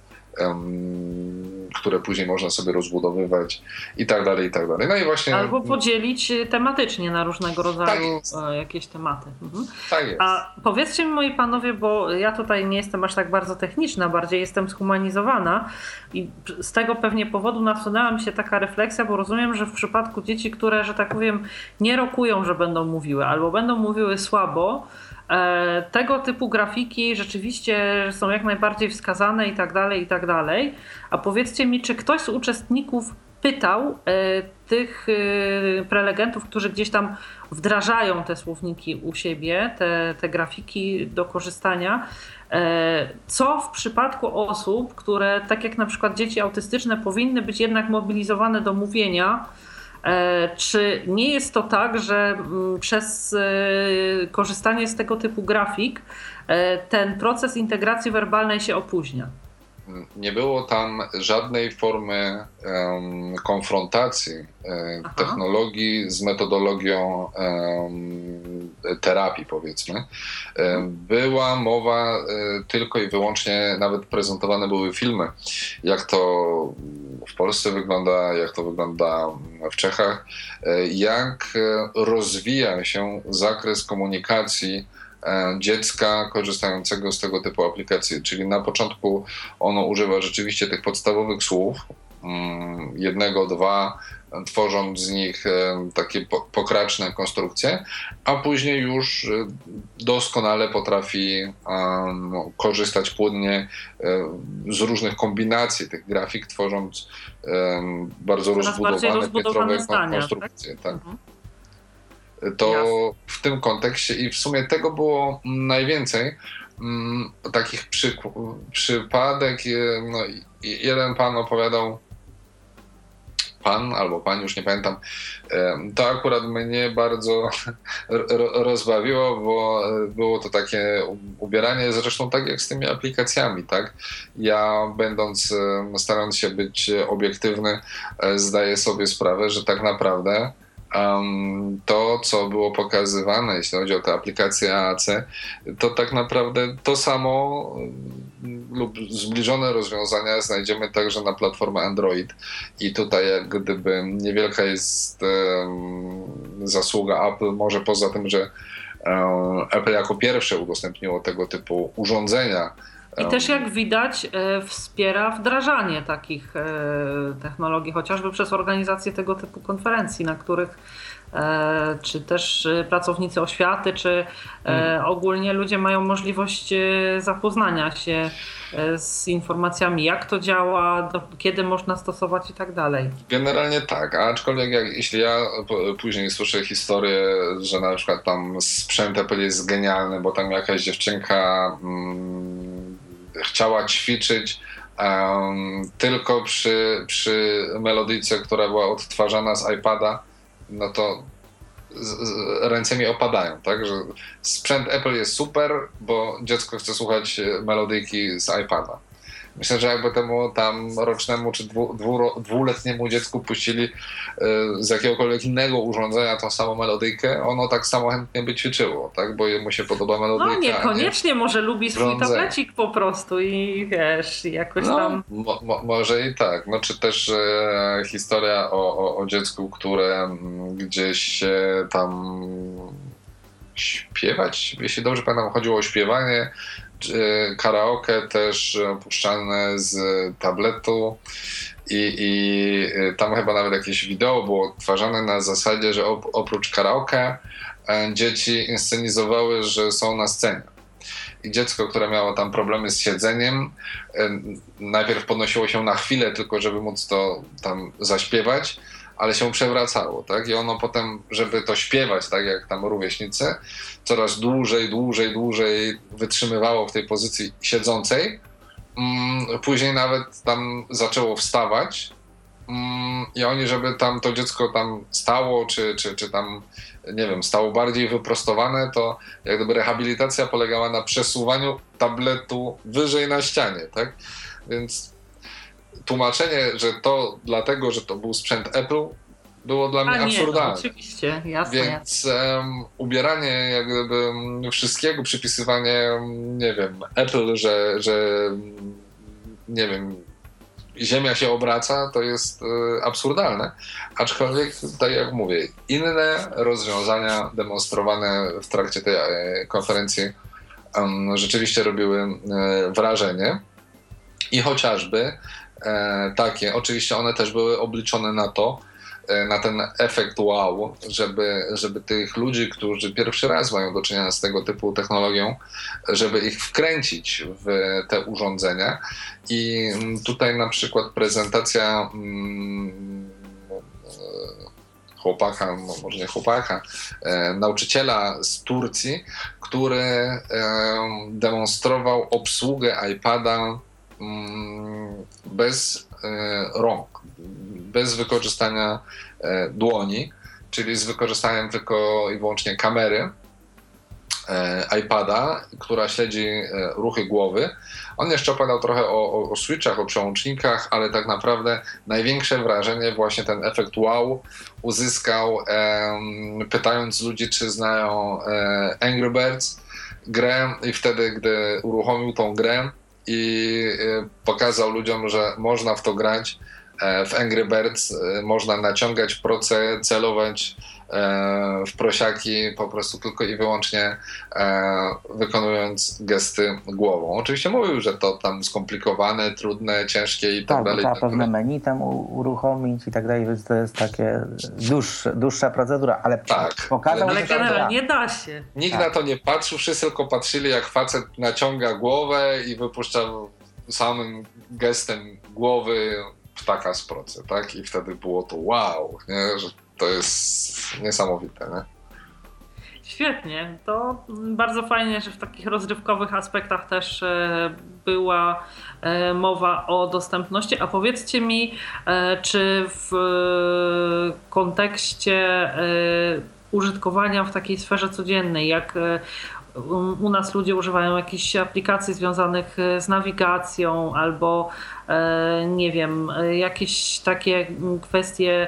które później można sobie rozbudowywać i tak dalej, i tak dalej. No i właśnie... Albo podzielić y, tematycznie na różnego rodzaju tak jakieś tematy. Mhm. Tak jest. A powiedzcie mi moi panowie, bo ja tutaj nie jestem aż tak bardzo techniczna, bardziej jestem zhumanizowana i z tego pewnie powodu nasunęła mi się taka refleksja, bo rozumiem, że w przypadku dzieci, które, że tak powiem, nie rokują, że będą mówiły, albo będą mówiły słabo, E, tego typu grafiki rzeczywiście są jak najbardziej wskazane i tak dalej, i tak dalej. A powiedzcie mi, czy ktoś z uczestników pytał e, tych e, prelegentów, którzy gdzieś tam wdrażają te słowniki u siebie, te, te grafiki do korzystania, co w przypadku osób, które tak jak na przykład dzieci autystyczne powinny być jednak mobilizowane do mówienia, E, czy nie jest to tak, że mm, przez e, korzystanie z tego typu grafik e, ten proces integracji werbalnej się opóźnia? Nie było tam żadnej formy um, konfrontacji um, technologii z metodologią um, terapii, powiedzmy. Była mowa tylko i wyłącznie, nawet prezentowane były filmy, jak to w Polsce wygląda, jak to wygląda w Czechach, jak rozwija się zakres komunikacji E, dziecka korzystającego z tego typu aplikacji. Czyli na początku ono używa rzeczywiście tych podstawowych słów, mm, jednego, dwa, tworząc z nich e, takie pokraczne konstrukcje, a później już e, doskonale potrafi korzystać płynnie z różnych kombinacji tych grafik, tworząc bardzo rozbudowane, piętrowe tak? konstrukcje. Tak? Mhm to Jasne. w tym kontekście i w sumie tego było najwięcej. Mm, takich przy, przypadek, no, jeden pan opowiadał pan albo pani, już nie pamiętam, to akurat mnie bardzo rozbawiło, bo było to takie ubieranie, zresztą tak jak z tymi aplikacjami, tak? Ja będąc, starając się być obiektywny, e, zdaję sobie sprawę, że tak naprawdę um, to, co było pokazywane, jeśli chodzi o te aplikacje AAC, to tak naprawdę to samo lub zbliżone rozwiązania znajdziemy także na platformie Android. I tutaj jak gdyby niewielka jest um, zasługa Apple, może poza tym, że um, Apple jako pierwsze udostępniło tego typu urządzenia, i też jak widać e, wspiera wdrażanie takich e, technologii, chociażby przez organizację tego typu konferencji, na których e, czy też pracownicy oświaty, czy hmm. ogólnie ludzie mają możliwość zapoznania się z informacjami, jak to działa, kiedy można stosować i tak dalej. Generalnie tak, aczkolwiek jak, jeśli ja później słyszę historię, że na przykład tam sprzęt Apple jest genialny, bo tam jakaś dziewczynka mm, chciała ćwiczyć um, tylko przy, przy melodyjce, która była odtwarzana z iPada, no to z, z, ręce mi opadają, tak? Że sprzęt Apple jest super, bo dziecko chce słuchać melodyjki z iPada. Myślę, że jakby temu tam rocznemu czy dwu, dwu, dwuletniemu dziecku puścili y, z jakiegokolwiek innego urządzenia tą samą melodyjkę, ono tak samo chętnie by ćwiczyło, tak? Bo mu się podoba melodyjka. No niekoniecznie, nie może lubi swój tablecik po prostu i wiesz, jakoś no, tam... Mo, mo, może i tak. No czy też e, historia o, o, o dziecku, które mm, gdzieś tam śpiewać, jeśli dobrze pamiętam, chodziło o śpiewanie, karaoke też puszczane z tabletu i, i tam chyba nawet jakieś wideo było odtwarzane na zasadzie, że oprócz karaoke e, dzieci inscenizowały, że są na scenie. I dziecko, które miało tam problemy z siedzeniem, najpierw podnosiło się na chwilę, tylko żeby móc to tam zaśpiewać, ale się przewracało, tak? I ono potem, żeby to śpiewać, tak jak tam rówieśnicy, coraz dłużej, dłużej, dłużej wytrzymywało w tej pozycji siedzącej. Mm, później nawet tam zaczęło wstawać mm, i oni, żeby tam to dziecko tam stało, czy, czy, czy tam, nie wiem, stało bardziej wyprostowane, to jak gdyby rehabilitacja polegała na przesuwaniu tabletu wyżej na ścianie, tak? Więc tłumaczenie, że to dlatego, że to był sprzęt Apple, było dla mnie A nie, absurdalne. No, oczywiście, jasne. Więc um, ubieranie jak gdyby wszystkiego, przypisywanie, nie wiem, Apple, że, że nie wiem, Ziemia się obraca, to jest y, absurdalne. Aczkolwiek, tak jak mówię, inne rozwiązania demonstrowane w trakcie tej e, konferencji um, rzeczywiście robiły y, wrażenie. I chociażby E, takie. Oczywiście one też były obliczone na to, e, na ten efekt wow, żeby, żeby tych ludzi, którzy pierwszy raz mają do czynienia z tego typu technologią, żeby ich wkręcić w te urządzenia. I tutaj na przykład prezentacja mm, chłopaka, może nie chłopaka, e, nauczyciela z Turcji, który demonstrował obsługę iPada Mm, bez e, rąk, bez wykorzystania e, dłoni, czyli z wykorzystaniem tylko i wyłącznie kamery e, iPada, która śledzi ruchy głowy. On jeszcze opowiadał trochę o, o, o switchach, o przełącznikach, ale tak naprawdę największe wrażenie, właśnie ten efekt wow, uzyskał pytając ludzi, czy znają Angry Birds grę i wtedy, gdy uruchomił tą grę, i y, pokazał ludziom, że można w to grać. E, w Angry Birds y, można naciągać proce, celować w prosiaki po prostu tylko i wyłącznie e, wykonując gesty głową. Oczywiście mówił, że to tam skomplikowane, trudne, ciężkie i tak, tak dalej. Trzeba tak pewne menu tam uruchomić i tak dalej, więc to jest takie dłuższa, dłuższa procedura, ale tak, pokazał, ale generalnie da się. Nikt tak. na to nie patrzył, wszyscy tylko patrzyli jak facet naciąga głowę i wypuszcza samym gestem głowy ptaka z procy, tak? I wtedy było to wow, nie? że to jest niesamowite. Nie? Świetnie. To bardzo fajnie, że w takich rozrywkowych aspektach też e, była e, mowa o dostępności. A powiedzcie mi, e, czy w kontekście użytkowania w takiej sferze codziennej, jak u nas ludzie używają jakichś aplikacji związanych e, z nawigacją albo e, nie wiem, e, jakieś takie kwestie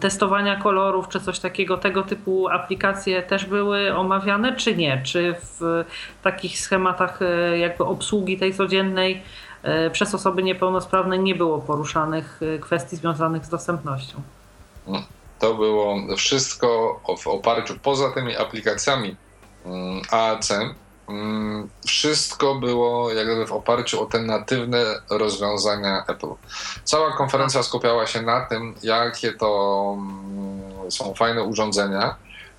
testowania kolorów czy coś takiego, tego typu aplikacje też były omawiane, czy nie? Czy w takich schematach jakby obsługi tej codziennej przez osoby niepełnosprawne nie było poruszanych kwestii związanych z dostępnością? To było wszystko w oparciu poza tymi aplikacjami AAC, mm, wszystko było jakby w oparciu o te natywne rozwiązania Apple. Cała konferencja skupiała się na tym, jakie to mm, są fajne urządzenia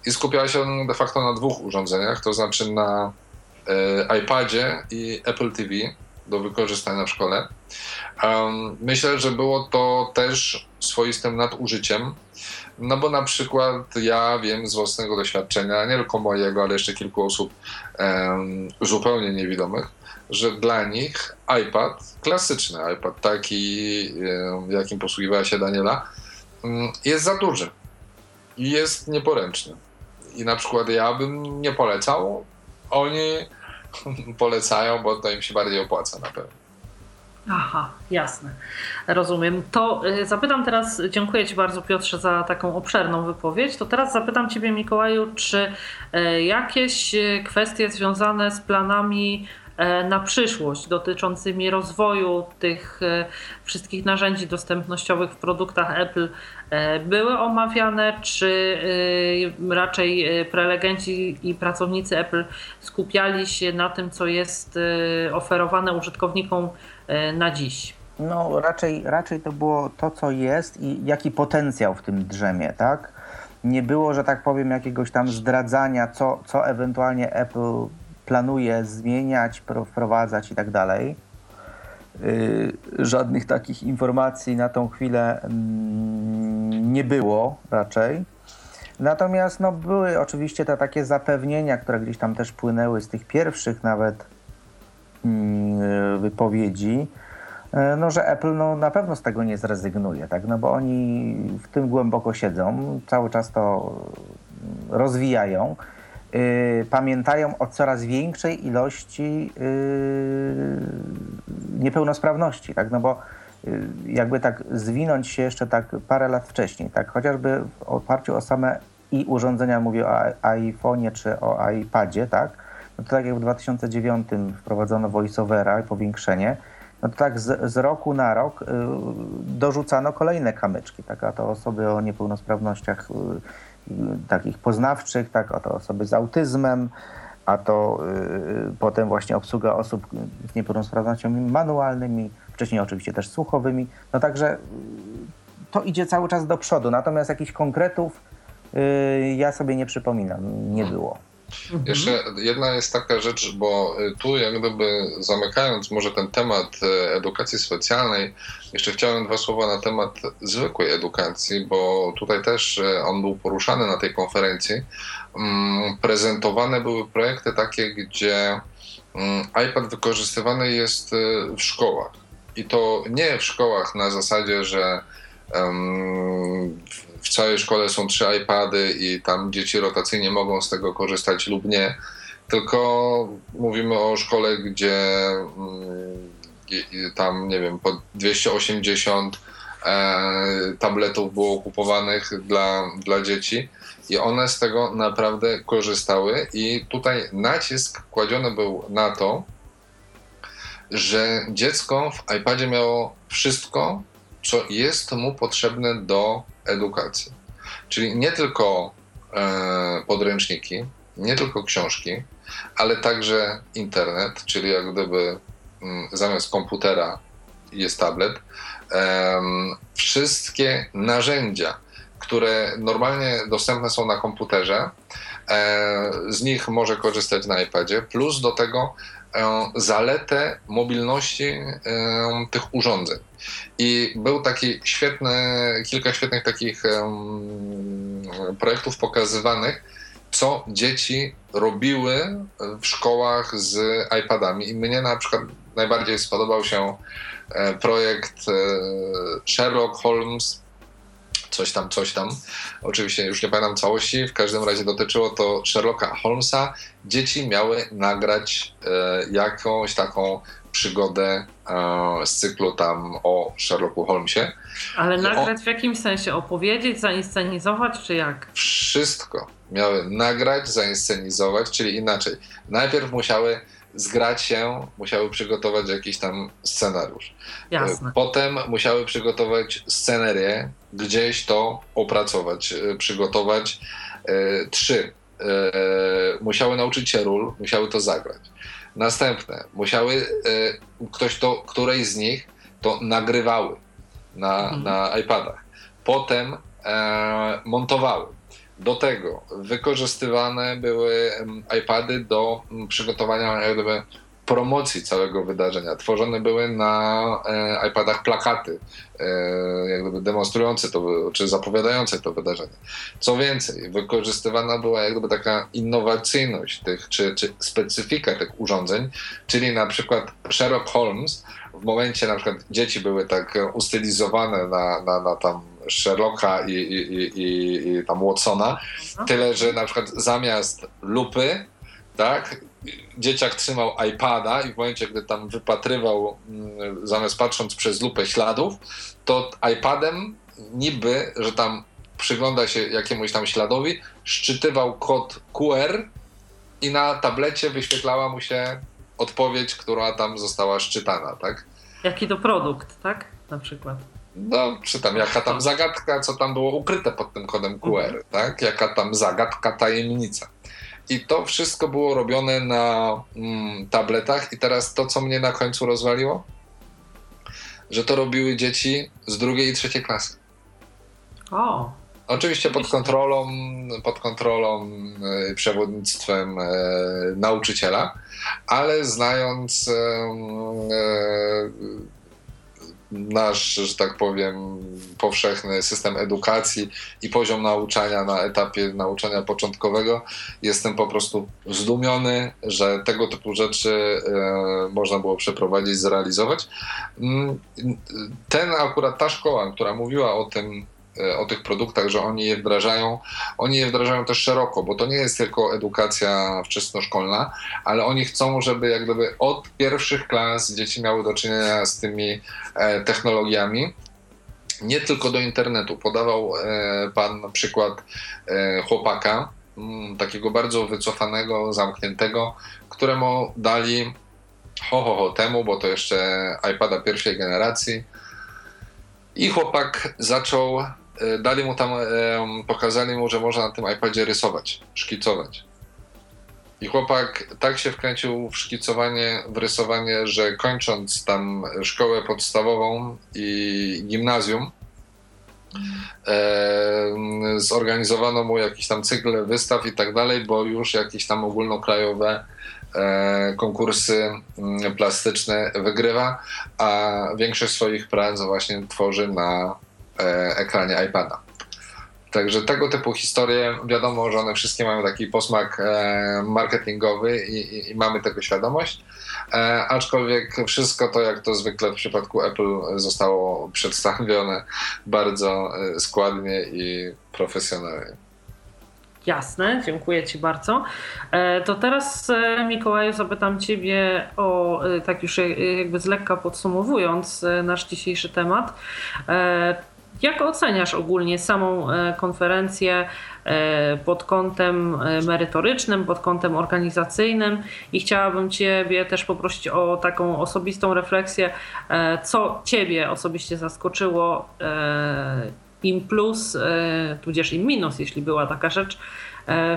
i skupiała się de facto na dwóch urządzeniach, to znaczy na e, iPadzie i Apple TV do wykorzystania w szkole. myślę, że było to też swoistym nadużyciem, no bo na przykład ja wiem z własnego doświadczenia, nie tylko mojego, ale jeszcze kilku osób zupełnie niewidomych, że dla nich iPad, klasyczny iPad, taki jakim posługiwała się Daniela, jest za duży i jest nieporęczny. I na przykład ja bym nie polecał, oni polecają, bo to im się bardziej opłaca na pewno. Aha, jasne. Rozumiem. To y, zapytam teraz, dziękuję Ci bardzo Piotrze za taką obszerną wypowiedź. To teraz zapytam Ciebie Mikołaju, czy y, jakieś y, kwestie związane z planami na przyszłość dotyczącymi rozwoju tych wszystkich narzędzi dostępnościowych w produktach Apple były omawiane, czy raczej prelegenci i pracownicy Apple skupiali się na tym, co jest oferowane użytkownikom E, na dziś? No raczej, raczej to było to, co jest i jaki potencjał w tym drzemie, tak? Nie było, że tak powiem, jakiegoś tam zdradzania, co, co ewentualnie Apple planuje zmieniać, wprowadzać i tak dalej. Yy, żadnych takich informacji na tą chwilę mm, nie było raczej. Natomiast no, były oczywiście te takie zapewnienia, które gdzieś tam też płynęły z tych pierwszych nawet Mm, wypowiedzi, e, no, że Apple no, na pewno z tego nie zrezygnuje, tak? no bo oni w tym głęboko siedzą, cały czas to rozwijają, y, pamiętają o coraz większej ilości y, niepełnosprawności, tak? no bo y, jakby tak zwinąć się jeszcze tak parę lat wcześniej, tak? chociażby w oparciu o same i urządzenia, mówię o iPhone'ie czy o iPadzie, tak? no to tak jak w 2009 wprowadzono voiceovera i powiększenie, no to tak z, z, roku na rok y, dorzucano kolejne kamyczki, tak, a to osoby o niepełnosprawnościach y, y, takich poznawczych, tak, a to osoby z autyzmem, a to y, potem właśnie obsługa osób z niepełnosprawnościami manualnymi, wcześniej oczywiście też słuchowymi, no także y, to idzie cały czas do przodu, natomiast jakichś konkretów y, ja sobie nie przypominam, nie było. Mhm. Jeszcze jedna jest taka rzecz, bo y, tu jak gdyby zamykając może ten temat y, edukacji specjalnej, jeszcze chciałem dwa słowa na temat zwykłej edukacji, bo tutaj też y, on był poruszany na tej konferencji. Mm, prezentowane były projekty takie, gdzie mm, iPad wykorzystywany jest w szkołach. I to nie w szkołach na zasadzie, że w całej szkole są trzy iPady i tam dzieci rotacyjnie mogą z tego korzystać lub nie, tylko mówimy o szkole, gdzie mm, tam, nie wiem, po 280 e, tabletów było kupowanych dla, dla dzieci i one z tego naprawdę korzystały. I tutaj nacisk kładziony był na to, że dziecko w iPadzie miało wszystko, co jest mu potrzebne do edukacji. Czyli nie tylko e, podręczniki, nie tylko książki, ale także internet, czyli jak gdyby mm, zamiast komputera jest tablet. wszystkie narzędzia, które normalnie dostępne są na komputerze, e, z nich może korzystać na iPadzie, plus do tego E, zaletę mobilności e, tych urządzeń. I był taki świetny, kilka świetnych takich projektów pokazywanych, co dzieci robiły w szkołach z iPadami. I mnie na przykład najbardziej spodobał się e, projekt e, Sherlock Holmes coś tam, coś tam. Oczywiście już nie pamiętam całości, w każdym razie dotyczyło to Sherlocka Holmesa. Dzieci miały nagrać e, jakąś taką przygodę e, z cyklu tam o Sherlocku Holmesie. Ale nagrać w jakimś sensie? Opowiedzieć, zainscenizować, czy jak? Wszystko miały nagrać, zainscenizować, czyli inaczej. Najpierw musiały zgrać się, musiały przygotować jakiś tam scenariusz. Jasne. Potem musiały przygotować scenerię, gdzieś to opracować, e, przygotować. E, trzy. E, musiały nauczyć się ról, musiały to zagrać. Następne. Musiały, ktoś to, której z nich to nagrywały na, mhm. na iPadach. Potem montowały do tego wykorzystywane były iPady do przygotowania jak gdyby, promocji całego wydarzenia. Tworzone były na e, iPadach plakaty e, jak gdyby demonstrujące to, czy zapowiadające to wydarzenie. Co więcej, wykorzystywana była jak gdyby taka innowacyjność tych, czy, czy specyfika tych urządzeń, czyli na przykład Sherlock Holmes w momencie na przykład dzieci były tak ustylizowane na, na, na tam Sherlocka i, i, i, i tam Watsona. Tyle, że na przykład zamiast lupy, tak, dzieciak trzymał iPada i w momencie, gdy tam wypatrywał, mm, zamiast patrząc przez lupę śladów, to iPadem niby, że tam przygląda się jakiemuś tam śladowi, szczytywał kod QR i na tablecie wyświetlała mu się odpowiedź, która tam została szczytana, tak? Jaki to produkt, tak? Na przykład. No, czy tam jaka tam zagadka, co tam było ukryte pod tym kodem QR, mhm. tak? Jaka tam zagadka, tajemnica. I to wszystko było robione na mm, tabletach. I teraz to, co mnie na końcu rozwaliło, że to robiły dzieci z drugiej i trzeciej klasy. O. Oczywiście pod kontrolą, pod kontrolą y, przewodnictwem e, nauczyciela, ale znając e, e, nasz, że tak powiem, powszechny system edukacji i poziom nauczania na etapie nauczania początkowego, jestem po prostu zdumiony, że tego typu rzeczy e, można było przeprowadzić, zrealizować. Mm, ten akurat ta szkoła, która mówiła o tym, o tych produktach, że oni je wdrażają. Oni je wdrażają też szeroko, bo to nie jest tylko edukacja wczesnoszkolna, ale oni chcą, żeby jak gdyby od pierwszych klas dzieci miały do czynienia z tymi e, technologiami. Nie tylko do internetu. Podawał e, pan przykład chłopaka, mm, takiego bardzo wycofanego, zamkniętego, któremu dali ho, ho, ho temu, bo to jeszcze iPada pierwszej generacji. I chłopak zaczął E, dali mu tam, e, pokazali mu, że można na tym iPadzie rysować, szkicować. I chłopak tak się wkręcił w szkicowanie, w rysowanie, że kończąc tam szkołę podstawową i gimnazjum, e, zorganizowano mu jakiś tam cykl wystaw i tak dalej, bo już jakieś tam ogólnokrajowe e, konkursy plastyczne wygrywa, a większość swoich prac właśnie tworzy na E, ekranie iPada. Także tego typu historie, wiadomo, że one wszystkie mają taki posmak e, marketingowy i, i, i mamy tego świadomość. E, aczkolwiek wszystko to, jak to zwykle w przypadku Apple zostało przedstawione bardzo składnie i profesjonalnie. Jasne, dziękuję Ci bardzo. To teraz, Mikołaju, zapytam Ciebie o, tak już jakby z lekka podsumowując nasz dzisiejszy temat, jak oceniasz ogólnie samą e, konferencję e, pod kątem e, merytorycznym, pod kątem organizacyjnym? I chciałabym Ciebie też poprosić o taką osobistą refleksję, co Ciebie osobiście zaskoczyło, im plus, tudzież im minus, jeśli była taka rzecz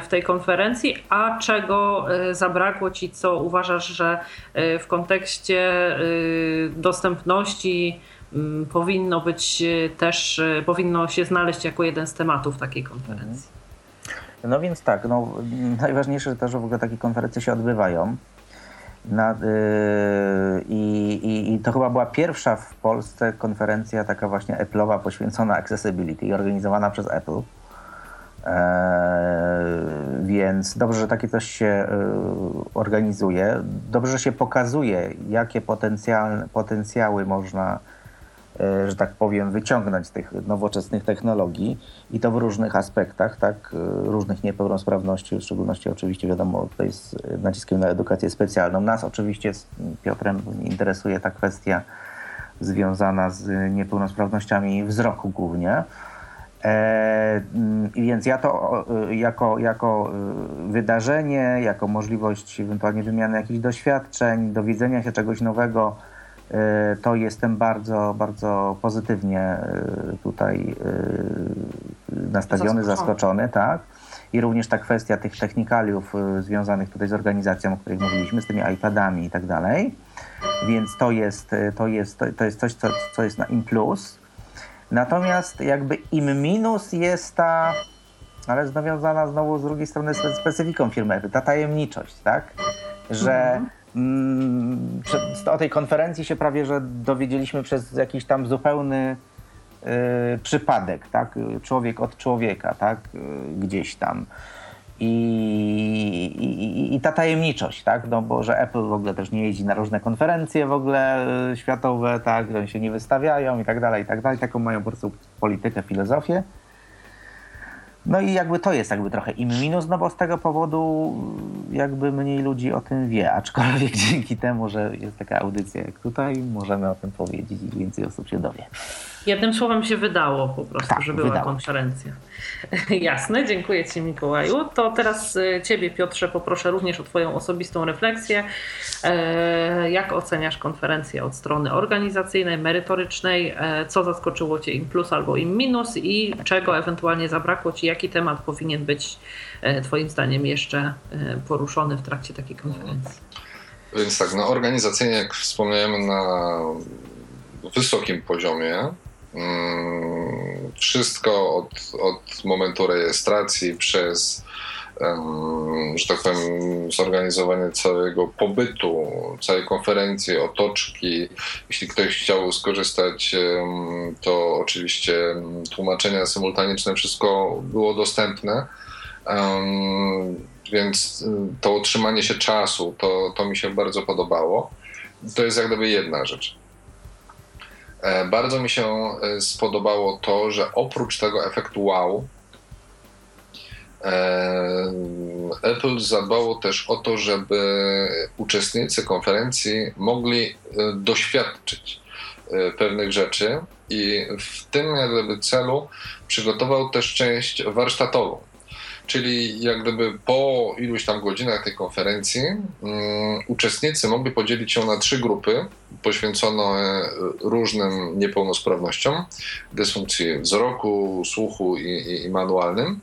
w tej konferencji, a czego zabrakło Ci, co uważasz, że w kontekście dostępności, powinno być e, też, e, powinno się znaleźć jako jeden z tematów takiej konferencji. Mhm. No więc tak, no, najważniejsze to, że w ogóle takie konferencje się odbywają. Na, yy, i, i, to chyba była pierwsza w Polsce konferencja taka właśnie Apple'owa poświęcona accessibility, organizowana przez Apple. Więc dobrze, że takie coś się organizuje. Dobrze, że się pokazuje, jakie potencjały można E, że tak powiem, wyciągnąć tych nowoczesnych technologii i to w różnych aspektach, tak, e, różnych niepełnosprawności, w szczególności oczywiście wiadomo, tutaj z naciskiem na edukację specjalną. Nas oczywiście z Piotrem interesuje ta kwestia związana z niepełnosprawnościami wzroku głównie. E, więc ja to e, jako, jako wydarzenie, jako możliwość ewentualnie wymiany jakichś doświadczeń, dowiedzenia się czegoś nowego, E, to jestem bardzo, bardzo pozytywnie e, tutaj e, nastawiony, zaskoczony, zaskoczony tak. I również ta kwestia tych technikaliów związanych tutaj z organizacją, o której mówiliśmy, z tymi iPadami i tak dalej. Więc to jest, to jest, to jest coś, co, co jest na im plus. Natomiast jakby im minus jest ta, ale związana znowu z drugiej strony z specyfiką firmy, ta tajemniczość, tak? Że mhm. Mm, o tej konferencji się prawie, że dowiedzieliśmy przez jakiś tam zupełny y, przypadek, tak? Człowiek od człowieka, tak? Y, gdzieś tam. I, i, I, ta tajemniczość, tak? No bo że Apple w ogóle też nie jeździ na różne konferencje w ogóle y, światowe, tak? Że oni się nie wystawiają i tak dalej, i tak dalej. Taką mają po prostu politykę, filozofię. No i jakby to jest jakby trochę im minus, no bo z tego powodu jakby mniej ludzi o tym wie, aczkolwiek dzięki temu, że jest taka audycja jak tutaj, możemy o tym powiedzieć i więcej osób się dowie. Jednym słowem się wydało po prostu, tak, że była wydało. konferencja. Jasne, dziękuję Ci Mikołaju. To teraz e, Ciebie Piotrze poproszę również o Twoją osobistą refleksję. E, jak oceniasz konferencję od strony organizacyjnej, merytorycznej? E, co zaskoczyło Cię im plus albo im minus i czego ewentualnie zabrakło Ci? Jaki temat powinien być Twoim zdaniem jeszcze poruszony w trakcie takiej konferencji? Więc tak, no organizacyjnie, jak wspomniałem, na wysokim poziomie. Mm, wszystko od, od momentu rejestracji przez że tak powiem, zorganizowanie całego pobytu, całej konferencji, otoczki. Jeśli ktoś chciał skorzystać, to oczywiście tłumaczenia symultaniczne, wszystko było dostępne. Więc to utrzymanie się czasu, to, to mi się bardzo podobało. To jest jak gdyby jedna rzecz. E, bardzo mi się e, spodobało to, że oprócz tego efektu wow, e, Apple zadbało też o to, żeby uczestnicy konferencji mogli doświadczyć pewnych rzeczy i w tym celu przygotował też część warsztatową. Czyli jak gdyby po iluś tam godzinach tej konferencji um, uczestnicy mogli podzielić się na trzy grupy poświęcone różnym niepełnosprawnościom, dysfunkcji wzroku, słuchu i, i, i manualnym.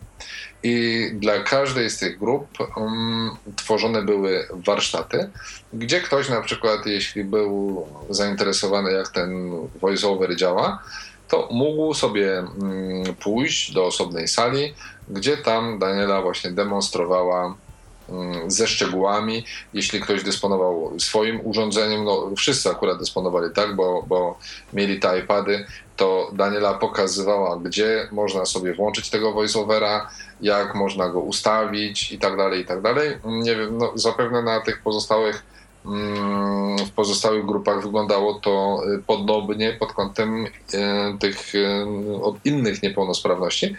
I dla każdej z tych grup um, tworzone były warsztaty, gdzie ktoś na przykład, jeśli był zainteresowany, jak ten voiceover działa, to mógł sobie um, pójść do osobnej sali, gdzie tam Daniela właśnie demonstrowała mm, ze szczegółami. Jeśli ktoś dysponował swoim urządzeniem, no wszyscy akurat dysponowali tak, bo, bo mieli te iPady, to Daniela pokazywała, gdzie można sobie włączyć tego voiceovera, jak można go ustawić i tak dalej, i tak dalej. Nie wiem, no zapewne na tych pozostałych w pozostałych grupach wyglądało to y, podobnie pod kątem y, tych y, od innych niepełnosprawności,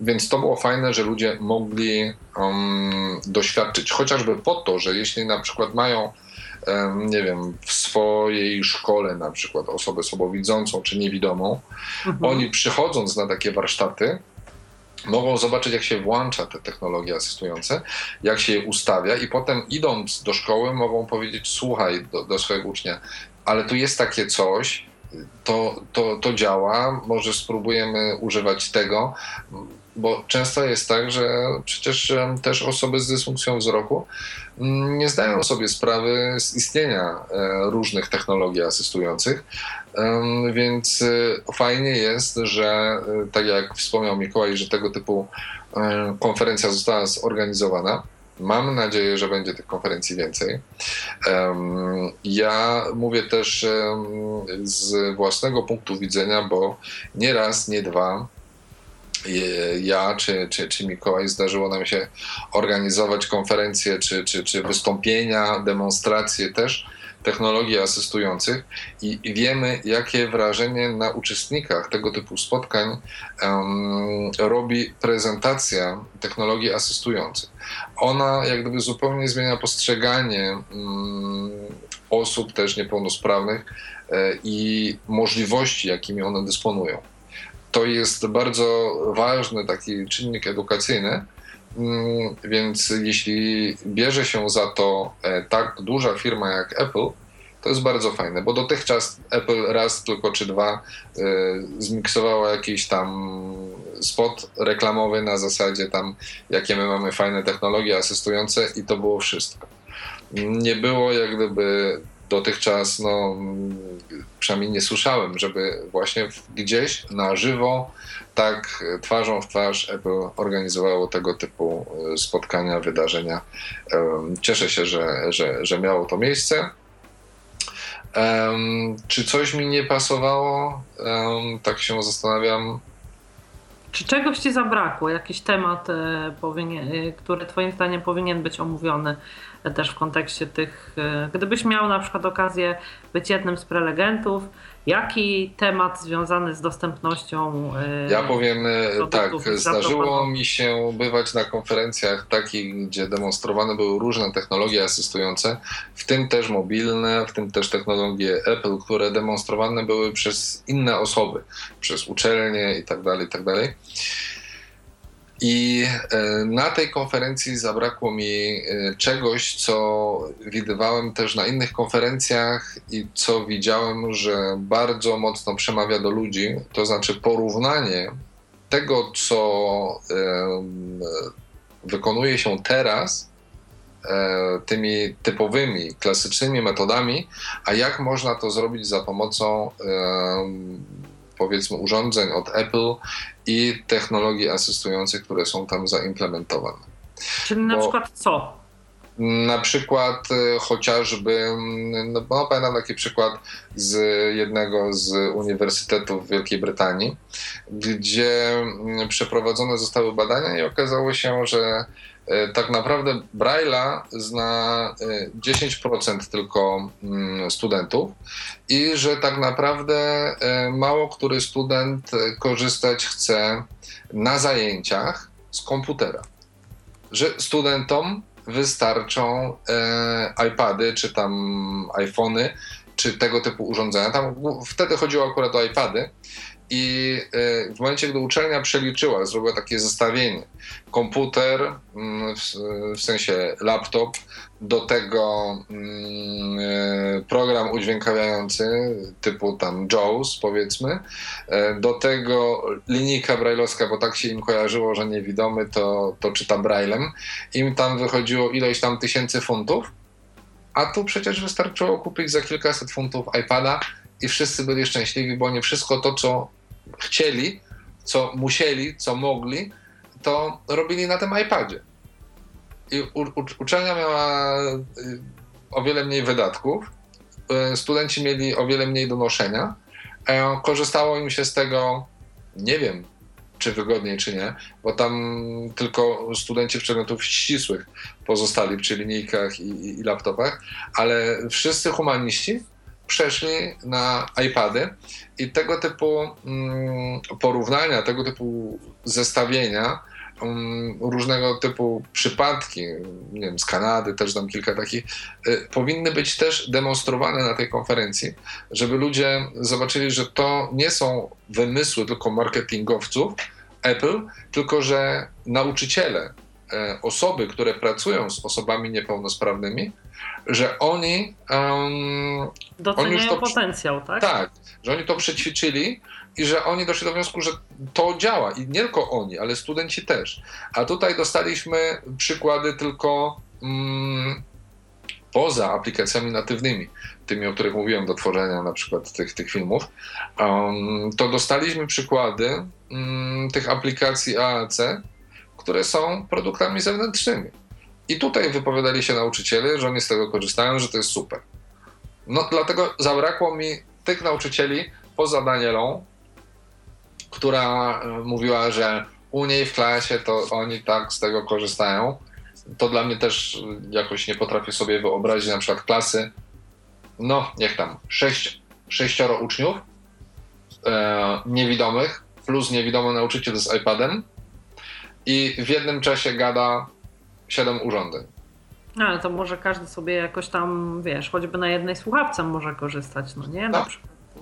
więc to było fajne, że ludzie mogli um, doświadczyć, chociażby po to, że jeśli na przykład mają nie wiem, w swojej szkole na przykład osobę słabowidzącą czy niewidomą, mhm. oni przychodząc na takie warsztaty, mogą zobaczyć, jak się włącza te technologie asystujące, jak się je ustawia, i potem idąc do szkoły, mogą powiedzieć: Słuchaj do, do swojego ucznia, ale tu jest takie coś, to, to, to działa, może spróbujemy używać tego, bo często jest tak, że przecież też osoby z dysfunkcją wzroku mm, nie zdają sobie sprawy z istnienia e, różnych technologii asystujących, więc e, fajnie jest, że e, tak jak wspomniał Mikołaj, że tego typu konferencja została zorganizowana. Mam nadzieję, że będzie tych konferencji więcej. Ja mówię też z własnego punktu widzenia, bo nie raz, nie dwa ja czy, czy, czy Mikołaj zdarzyło nam się organizować konferencje czy, czy, czy wystąpienia, demonstracje też technologii asystujących i wiemy, jakie wrażenie na uczestnikach tego typu spotkań um, robi prezentacja technologii asystujących. Ona jak gdyby zupełnie zmienia postrzeganie um, osób też niepełnosprawnych e, i możliwości, jakimi one dysponują. To jest bardzo ważny taki czynnik edukacyjny, więc jeśli bierze się za to e, tak duża firma jak Apple, to jest bardzo fajne, bo dotychczas Apple raz tylko czy dwa e, zmiksowało jakiś tam spot reklamowy na zasadzie tam, jakie my mamy fajne technologie asystujące i to było wszystko. Nie było jak gdyby dotychczas, no przynajmniej nie słyszałem, żeby właśnie gdzieś na żywo tak twarzą w twarz Apple organizowało tego typu e, spotkania, wydarzenia. Cieszę się, że, że, że miało to miejsce. Czy coś mi nie pasowało? Tak się zastanawiam. Czy czegoś ci zabrakło? Jakiś temat, e, powinien, e, który Twoim zdaniem powinien być omówiony też w kontekście tych, gdybyś miał na przykład okazję być jednym z prelegentów, Jaki temat związany z dostępnością? E, ja powiem e, tak, zdarzyło mi się bywać na konferencjach takich, gdzie demonstrowane były różne technologie asystujące, w tym też mobilne, w tym też technologie Apple, które demonstrowane były przez inne osoby, przez uczelnie itd. Tak itd. I e, na tej konferencji zabrakło mi e, czegoś, co widywałem też na innych konferencjach i co widziałem, że bardzo mocno przemawia do ludzi, to znaczy porównanie tego, co wykonuje się teraz e, tymi typowymi, klasycznymi metodami, a jak można to zrobić za pomocą powiedzmy urządzeń od Apple i technologii asystujących, które są tam zaimplementowane. Czyli na Bo przykład co? Na przykład y, chociażby, no, no, pamiętam taki przykład z jednego z uniwersytetów w Wielkiej Brytanii, gdzie mm, przeprowadzone zostały badania i okazało się, że tak naprawdę Braille'a zna 10% e, tylko mm, studentów i że tak naprawdę e, mało który student korzystać chce na zajęciach z komputera. Że studentom wystarczą iPady czy tam iPhony czy tego typu urządzenia. Tam wtedy chodziło akurat o iPady i e, w momencie, gdy uczelnia przeliczyła, zrobiła takie zestawienie, komputer, mm, w, sensie laptop, do tego mm, e, program udźwiękawiający typu tam JAWS powiedzmy, e, do tego linijka brajlowska, bo tak się im kojarzyło, że niewidomy to, to czyta braillem, im tam wychodziło ileś tam tysięcy funtów, a tu przecież wystarczyło kupić za kilkaset funtów iPada i wszyscy byli szczęśliwi, bo nie wszystko to, co chcieli, co musieli, co mogli, to robili na tym iPadzie. I u, uczelnia miała y, o wiele mniej wydatków, y, studenci mieli o wiele mniej do noszenia, e, korzystało im się z tego, nie wiem, czy wygodniej, czy nie, bo tam tylko studenci przedmiotów ścisłych pozostali przy linijkach i, i, i laptopach, ale wszyscy humaniści przeszli na iPady i tego typu mm, porównania, tego typu zestawienia, mm, różnego typu przypadki, nie wiem, z Kanady też tam kilka takich, y, powinny być też demonstrowane na tej konferencji, żeby ludzie zobaczyli, że to nie są wymysły tylko marketingowców Apple, tylko że nauczyciele, osoby, które pracują z osobami niepełnosprawnymi, że oni. Um, Doceniają oni to, potencjał, tak? Tak, że oni to przećwiczyli i że oni doszli do wniosku, że to działa. I nie tylko oni, ale studenci też. A tutaj dostaliśmy przykłady tylko um, poza aplikacjami natywnymi, tymi, o których mówiłem, do tworzenia na przykład tych, tych filmów. Um, to dostaliśmy przykłady um, tych aplikacji AAC, które są produktami zewnętrznymi. I tutaj wypowiadali się nauczyciele, że oni z tego korzystają, że to jest super. No dlatego zabrakło mi tych nauczycieli poza Danielą, która e, mówiła, że u niej w klasie to oni tak z tego korzystają. To dla mnie też jakoś nie potrafię sobie wyobrazić na przykład klasy, no niech tam, sześć, sześcioro uczniów e, niewidomych, plus niewidomy nauczyciel z iPadem i w jednym czasie gada siedem urządzeń. Ale to może każdy sobie jakoś tam, wiesz, choćby na jednej słuchawce może korzystać, no nie? Tak.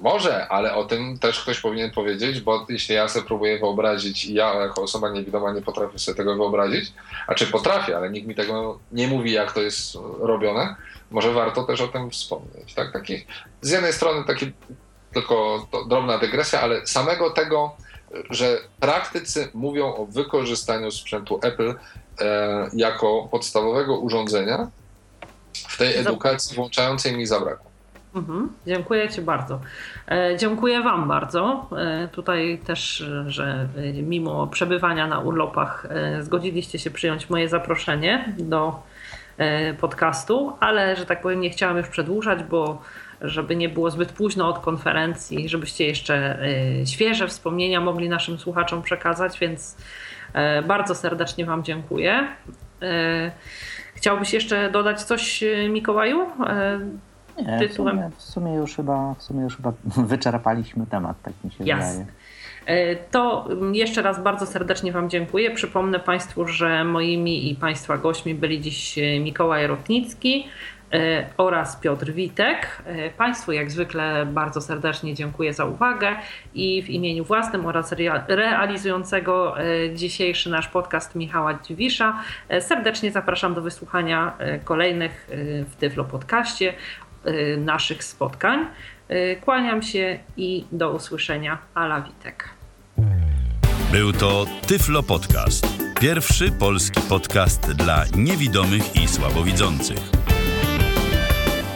Może, ale o tym też ktoś powinien powiedzieć, bo jeśli ja sobie próbuję wyobrazić i ja jako osoba niewidoma nie potrafię sobie tego wyobrazić, a czy potrafię, ale nikt mi tego nie mówi, jak to jest robione, może warto też o tym wspomnieć. Tak? Taki, z jednej strony taki tylko drobna dygresja, ale samego tego, że praktycy mówią o wykorzystaniu sprzętu Apple e, jako podstawowego urządzenia, w tej edukacji włączającej mi zabrakło. Mhm, dziękuję Ci bardzo. E, dziękuję Wam bardzo. E, tutaj też, że mimo przebywania na urlopach e, zgodziliście się przyjąć moje zaproszenie do e, podcastu, ale że tak powiem nie chciałam już przedłużać, bo żeby nie było zbyt późno od konferencji, żebyście jeszcze e, świeże wspomnienia mogli naszym słuchaczom przekazać, więc e, bardzo serdecznie Wam dziękuję. Chciałbyś jeszcze dodać coś, Mikołaju? Nie, w sumie, w sumie, już chyba, w sumie już chyba wyczerpaliśmy temat, tak mi się Jasne. wydaje. E, to jeszcze raz bardzo serdecznie Wam dziękuję. Przypomnę Państwu, że moimi i Państwa gośćmi byli dziś Mikołaj Rotnicki e, oraz Piotr Witek. E, państwu jak zwykle bardzo serdecznie dziękuję za uwagę i w imieniu własnym oraz realizującego dzisiejszy nasz podcast Michała Dziwisza serdecznie zapraszam do wysłuchania kolejnych w Tyflo Podcaście naszych spotkań. Kłaniam się i do usłyszenia. Ala Witek. Był to Tyflo Podcast. Pierwszy polski podcast dla niewidomych i słabowidzących.